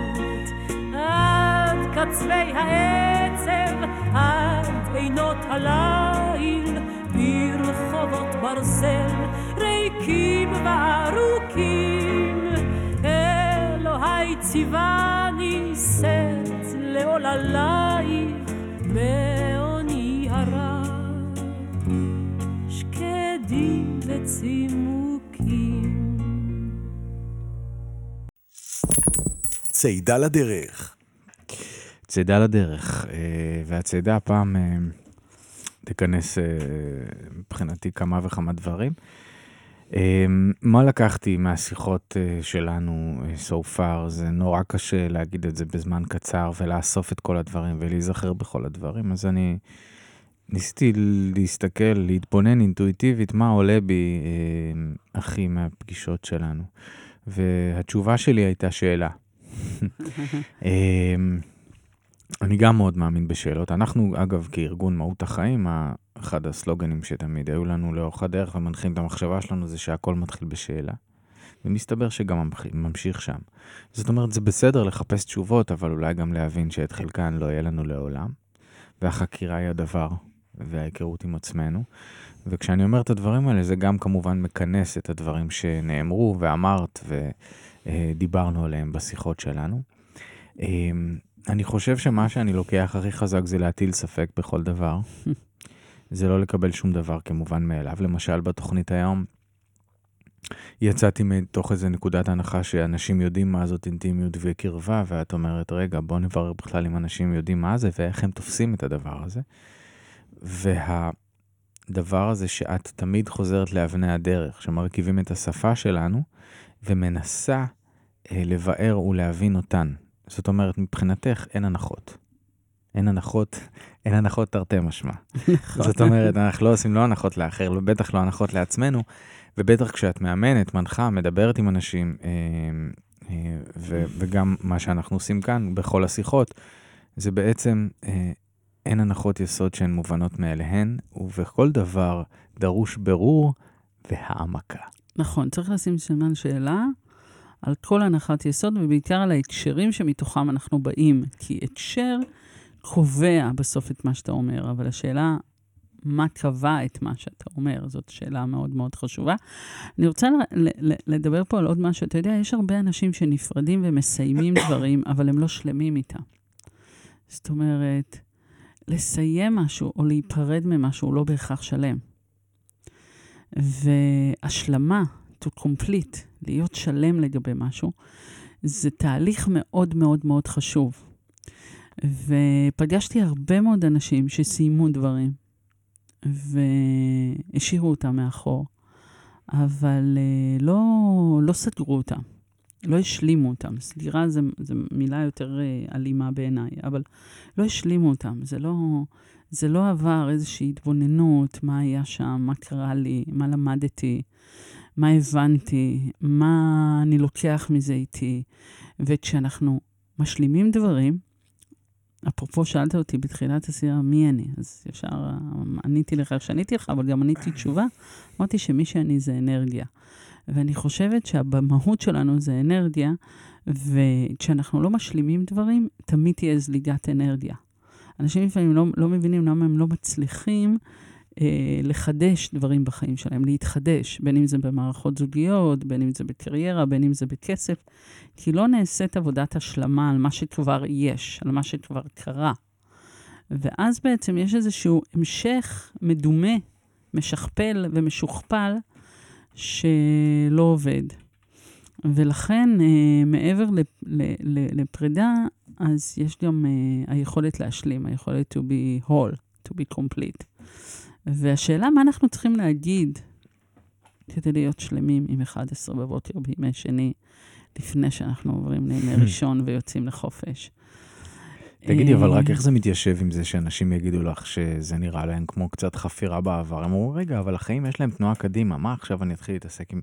עד קצווי העצב עד עינות הליל ברחובות ברזל ריקים וארוכים אלוהי ציווני שאת לעוללייך וצימוקים צידה לדרך. צידה לדרך, אה, והצידה הפעם אה, תיכנס אה, מבחינתי כמה וכמה דברים. מה לקחתי מהשיחות שלנו so far? זה נורא קשה להגיד את זה בזמן קצר ולאסוף את כל הדברים ולהיזכר בכל הדברים, אז אני ניסיתי להסתכל, להתבונן אינטואיטיבית מה עולה בי אה, הכי מהפגישות שלנו. והתשובה שלי הייתה שאלה. <laughs> אמ, אני גם מאוד מאמין בשאלות. אנחנו, אגב, כארגון מהות החיים, אחד הסלוגנים שתמיד היו לנו לאורך הדרך ומנחים את המחשבה שלנו זה שהכל מתחיל בשאלה. ומסתבר שגם ממשיך שם. זאת אומרת, זה בסדר לחפש תשובות, אבל אולי גם להבין שאת חלקן לא יהיה לנו לעולם. והחקירה היא הדבר, וההיכרות עם עצמנו. וכשאני אומר את הדברים האלה, זה גם כמובן מכנס את הדברים שנאמרו ואמרת ודיברנו עליהם בשיחות שלנו. אמ, אני חושב שמה שאני לוקח הכי חזק זה להטיל ספק בכל דבר. זה לא לקבל שום דבר כמובן מאליו. למשל, בתוכנית היום, יצאתי מתוך איזה נקודת הנחה שאנשים יודעים מה זאת אינטימיות וקרבה, ואת אומרת, רגע, בוא נברר בכלל אם אנשים יודעים מה זה ואיך הם תופסים את הדבר הזה. והדבר הזה שאת תמיד חוזרת לאבני הדרך, שמרכיבים את השפה שלנו, ומנסה אה, לבאר ולהבין אותן. זאת אומרת, מבחינתך אין הנחות. אין הנחות, אין הנחות תרתי משמע. זאת אומרת, אנחנו לא עושים לא הנחות לאחר, בטח לא הנחות לעצמנו, ובטח כשאת מאמנת, מנחה, מדברת עם אנשים, אה, אה, ו- וגם מה שאנחנו עושים כאן בכל השיחות, זה בעצם אה, אין הנחות יסוד שהן מובנות מאליהן, ובכל דבר דרוש ברור והעמקה. נכון, צריך לשים סימן שאלה על כל הנחת יסוד, ובעיקר על ההקשרים שמתוכם אנחנו באים. כי הקשר קובע בסוף את מה שאתה אומר, אבל השאלה, מה קבע את מה שאתה אומר, זאת שאלה מאוד מאוד חשובה. אני רוצה לדבר פה על עוד משהו. אתה יודע, יש הרבה אנשים שנפרדים ומסיימים <coughs> דברים, אבל הם לא שלמים איתם. זאת אומרת, לסיים משהו או להיפרד ממשהו הוא לא בהכרח שלם. והשלמה, to complete, להיות שלם לגבי משהו, זה תהליך מאוד מאוד מאוד חשוב. ופגשתי הרבה מאוד אנשים שסיימו דברים והשאירו אותם מאחור, אבל uh, לא, לא סגרו אותם, לא השלימו אותם. סגירה זו מילה יותר uh, אלימה בעיניי, אבל לא השלימו אותם. זה לא, זה לא עבר איזושהי התבוננות, מה היה שם, מה קרה לי, מה למדתי, מה הבנתי, מה אני לוקח מזה איתי. וכשאנחנו משלימים דברים, אפרופו, שאלת אותי בתחילת הסירה, מי אני? אז ישר אה, עניתי לך איך שעניתי לך, אבל גם עניתי תשובה. אמרתי שמי שאני זה אנרגיה. ואני חושבת שבמהות שלנו זה אנרגיה, וכשאנחנו לא משלימים דברים, תמיד תהיה זליגת אנרגיה. אנשים לפעמים לא, לא מבינים למה הם לא מצליחים אה, לחדש דברים בחיים שלהם, להתחדש, בין אם זה במערכות זוגיות, בין אם זה בקריירה, בין אם זה בכסף, כי לא נעשית עבודת השלמה על מה שכבר יש, על מה שכבר קרה. ואז בעצם יש איזשהו המשך מדומה, משכפל ומשוכפל, שלא עובד. ולכן, אה, מעבר לפרידה, אז יש גם אה, היכולת להשלים, היכולת to be whole, to be complete. והשאלה, מה אנחנו צריכים להגיד כדי להיות שלמים עם 11 בבוקר בימי שני, לפני שאנחנו עוברים לימי ראשון ויוצאים לחופש. תגידי, אבל רק אה, איך זה מתיישב עם זה שאנשים יגידו לך שזה נראה להם כמו קצת חפירה בעבר? הם אומרים, רגע, אבל החיים יש להם תנועה קדימה, מה עכשיו אני אתחיל להתעסק עם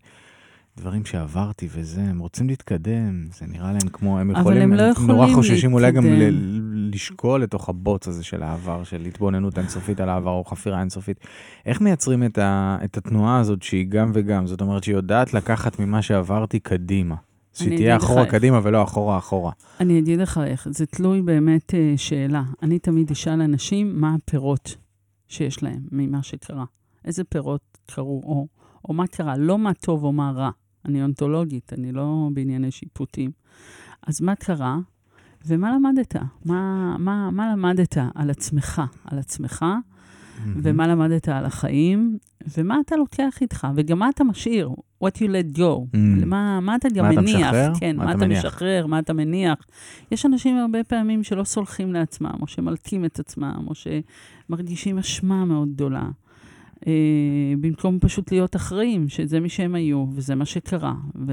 דברים שעברתי וזה, הם רוצים להתקדם, זה נראה להם כמו, הם יכולים, הם לא נורא יכולים חוששים אולי גם להתקדם. ל- לשקול לתוך הבוץ הזה של העבר, של התבוננות אינסופית על העבר או חפירה אינסופית. איך מייצרים את, ה, את התנועה הזאת שהיא גם וגם? זאת אומרת שהיא יודעת לקחת ממה שעברתי קדימה. שהיא תהיה אחורה איך. קדימה ולא אחורה אחורה. אני אגיד לך איך, זה תלוי באמת אה, שאלה. אני תמיד אשאל אנשים מה הפירות שיש להם ממה שקרה. איזה פירות קרו, או, או מה קרה, לא מה טוב או מה רע. אני אונתולוגית, אני לא בענייני שיפוטים. אז מה קרה, ומה למדת? מה, מה, מה למדת על עצמך? על עצמך, ומה למדת על החיים, ומה אתה לוקח איתך, וגם מה אתה משאיר, what you let go, Mm. מה, אתה גם מה אתה מניח, משחרר? כן, מה מה אתה אתה מניח? משחרר, מה אתה מניח. יש אנשים הרבה פעמים שלא סולחים לעצמם, או שמלקים את עצמם, או שמרגישים אשמה מאוד גדולה. אה, במקום פשוט להיות אחראים, שזה מי שהם היו, וזה מה שקרה. ו...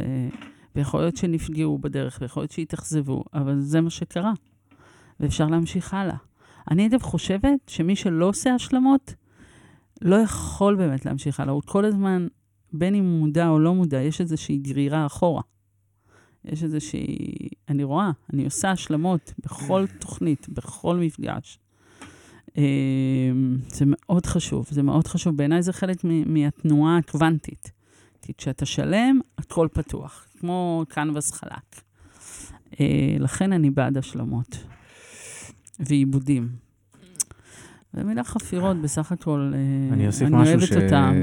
ויכול להיות שנפגעו בדרך, ויכול להיות שהתאכזבו, אבל זה מה שקרה. ואפשר להמשיך הלאה. אני אגב חושבת שמי שלא עושה השלמות, לא יכול באמת להמשיך הלאה. הוא כל הזמן, בין אם הוא מודע או לא מודע, יש איזושהי גרירה אחורה. יש איזושהי... אני רואה, אני עושה השלמות בכל תוכנית, בכל מפגש. אה, זה מאוד חשוב, זה מאוד חשוב. בעיניי זה חלק מהתנועה הקוונטית. כי כשאתה שלם, הכל פתוח, כמו קנבס חלק. אה, לכן אני בעד השלמות ועיבודים. ומילה חפירות, בסך הכל, אה, אני אוסיף אני משהו אוהבת ש- אותם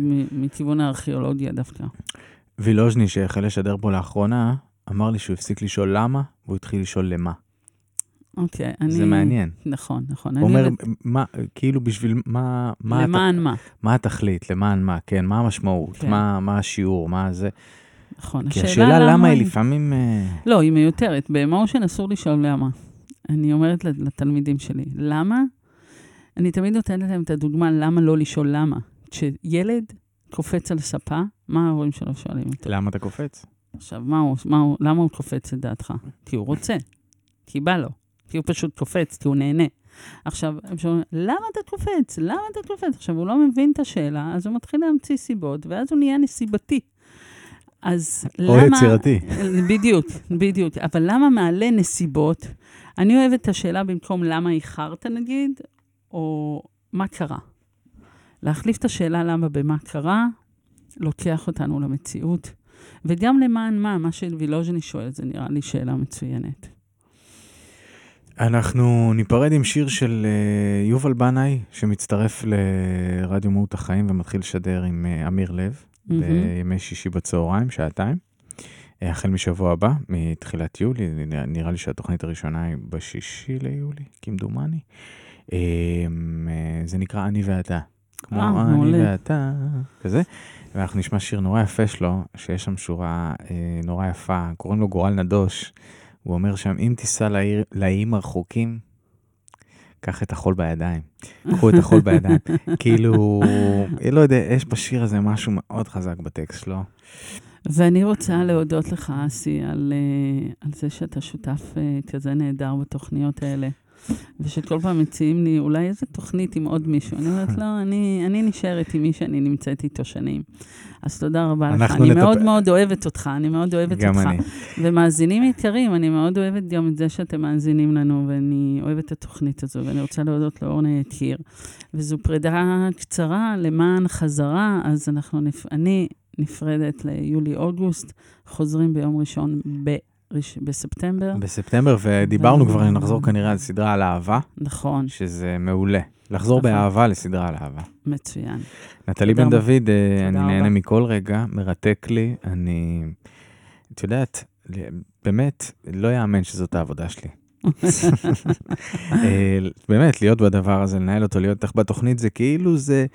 מ- מכיוון הארכיאולוגיה דווקא. וילוז'ני, שהחל לשדר פה לאחרונה, אמר לי שהוא הפסיק לשאול למה, והוא התחיל לשאול למה. אוקיי, אני... זה מעניין. נכון, נכון. הוא אומר, אוהבת- מה, כאילו בשביל מה, מה, למען מה, הת, מה התכלית, למען מה, כן, מה המשמעות, כן. מה, מה השיעור, מה זה. נכון. כי השאלה למה היא לפעמים... אה, לא, היא מיותרת. באמושן אסור לשאול למה. אני אומרת לת- לתלמידים שלי, למה? אני תמיד נותנת להם את הדוגמה למה לא לשאול למה. כשילד קופץ על ספה, מה ההורים שלו שואלים אותו? למה אתה קופץ? עכשיו, מה הוא, מה הוא, למה הוא קופץ לדעתך? כי הוא רוצה, כי בא לו, כי הוא פשוט קופץ, כי הוא נהנה. עכשיו, הם שואלים, למה אתה קופץ? למה אתה קופץ? עכשיו, הוא לא מבין את השאלה, אז הוא מתחיל להמציא סיבות, ואז הוא נהיה נסיבתי. אז או למה... יצירתי. בדיוק, בדיוק. אבל למה מעלה נסיבות? אני אוהבת את השאלה במקום למה איחרת, נגיד, או מה קרה. להחליף את השאלה למה במה קרה, לוקח אותנו למציאות. וגם למען מה, מה שווילוז'ני שואל, זה נראה לי שאלה מצוינת. אנחנו ניפרד עם שיר של אה, יובל בנאי, שמצטרף לרדיו מהות החיים ומתחיל לשדר עם אה, אמיר לב, מהמם. בימי שישי בצהריים, שעתיים. החל משבוע הבא, מתחילת יולי, נראה- לי שהתוכנית הראשונה היא בשישי ליולי, כמדומני. אה, זה נקרא אני ואתה. כמו אה, אני. ואתה, כזה. ואנחנו נשמע שיר נורא יפה שלו, שיש שם שורה אה, נורא יפה, קוראים לו גורל נדוש. הוא אומר שם, אם תיסע לאיים הרחוקים, קח את החול בידיים. קחו את החול בידיים. <laughs> כאילו, לא יודע, יש בשיר הזה משהו מאוד חזק בטקסט שלו. ואני רוצה להודות לך, אסי, על, אה, על זה שאתה שותף אה, כזה נהדר בתוכניות האלה. ושכל פעם מציעים לי אולי איזה תוכנית עם עוד מישהו. אני אומרת, לא, אני, אני נשארת עם מי שאני נמצאת איתו שנים. אז תודה רבה לך. אני נטפ- מאוד מאוד אוהבת אותך, אני מאוד אוהבת גם אותך. אני. ומאזינים יקרים, אני מאוד אוהבת גם את זה שאתם מאזינים לנו, ואני אוהבת את התוכנית הזו, ואני רוצה להודות לאורנה יקיר. וזו פרידה קצרה למען חזרה, אז אנחנו, נפ... אני נפרדת ליולי-אוגוסט, חוזרים ביום ראשון בראש... בספטמבר. בספטמבר, ודיברנו ו- כבר, נחזור כנראה על סדרה על אהבה, נכון, שזה מעולה. לחזור נכון. באהבה לסדרה על אהבה. מצוין. נטלי בן. דוד, אה, אני. נהנה מכל רגע, מרתק לי. אני, את יודעת, באמת, לא יאמן שזאת העבודה שלי. <laughs> אה, באמת, להיות בדבר הזה, לנהל אותו, להיות איתך בתוכנית, זה כאילו זה,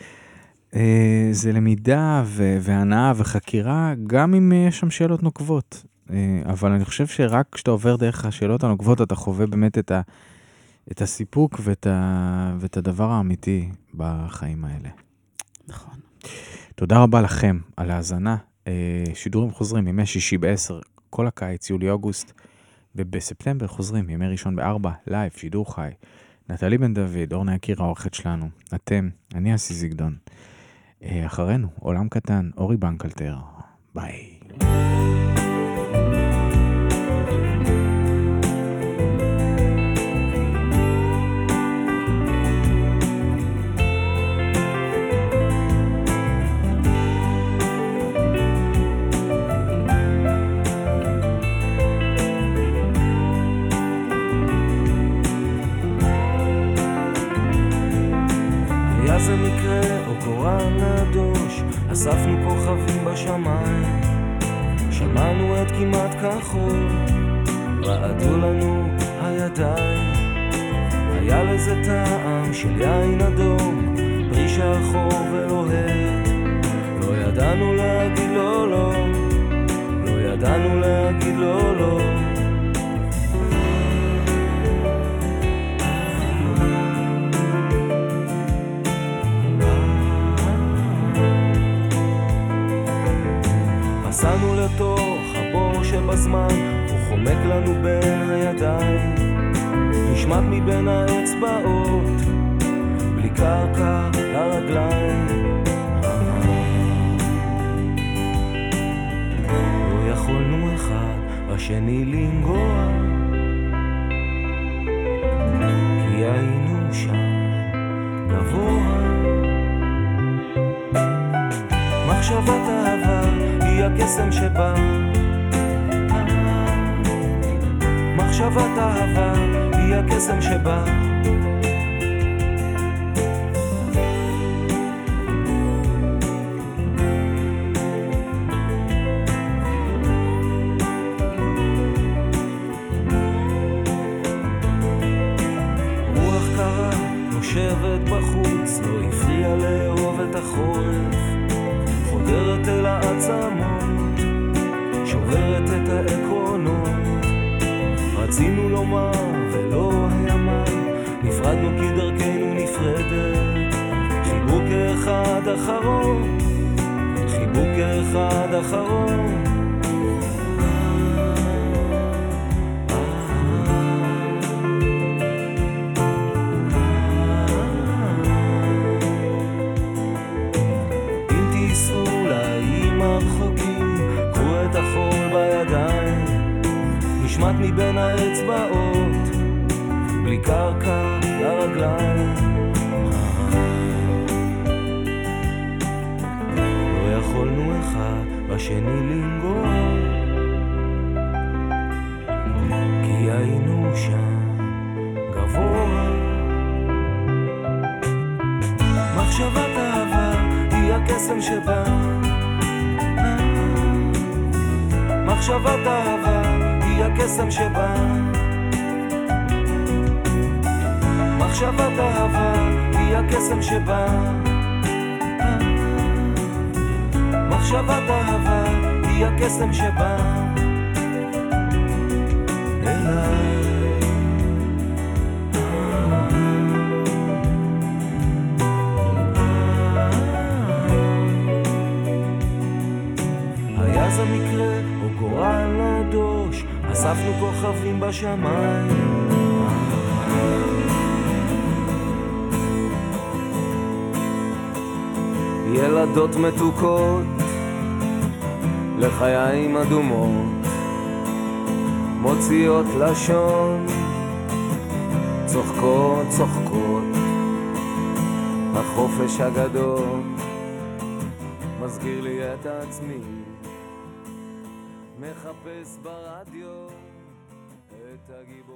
זה למידה והנאה וחקירה, גם אם אה, יש שם שאלות נוקבות. אה, אבל אני חושב שרק כשאתה עובר דרך השאלות הנוקבות, אתה חווה באמת את, ה, את הסיפוק ואת, ה, ואת הדבר האמיתי בחיים האלה. נכון. תודה רבה לכם על ההאזנה. אה, שידורים חוזרים ימי שישי ב-10, כל הקיץ, יולי-אוגוסט, ובספטמבר חוזרים ימי ראשון ב-4, לייב, שידור חי. נטלי בן דוד, אורנה יקיר העורכת שלנו, אתם, אני אסי זיגדון. אה, אחרינו, עולם קטן, אורי בנקלטר. ביי. זה מקרה או נדוש, אספנו כוכבים בשמיים, שמענו את כמעט כחול, רעדו לנו הידיים, היה לזה טעם של יין אדום, פרי שחור ולוהט, לא ידענו להגיד לא לא, לא ידענו להגיד לא לא. לתוך הבור שבזמן, הוא חומק לנו בין הידיים, נשמט מבין האצבעות, בלי קרקע לרגליים. לא יכולנו אחד בשני לנגוע, כי היינו שם גבוה. מחשבת אהבה היא הקסם שבא. מחשבת אהבה היא הקסם שבא. מתוקות לחיים אדומות מוציאות לשון צוחקות צוחקות החופש הגדול מזכיר לי את עצמי מחפש ברדיו את הגיבור.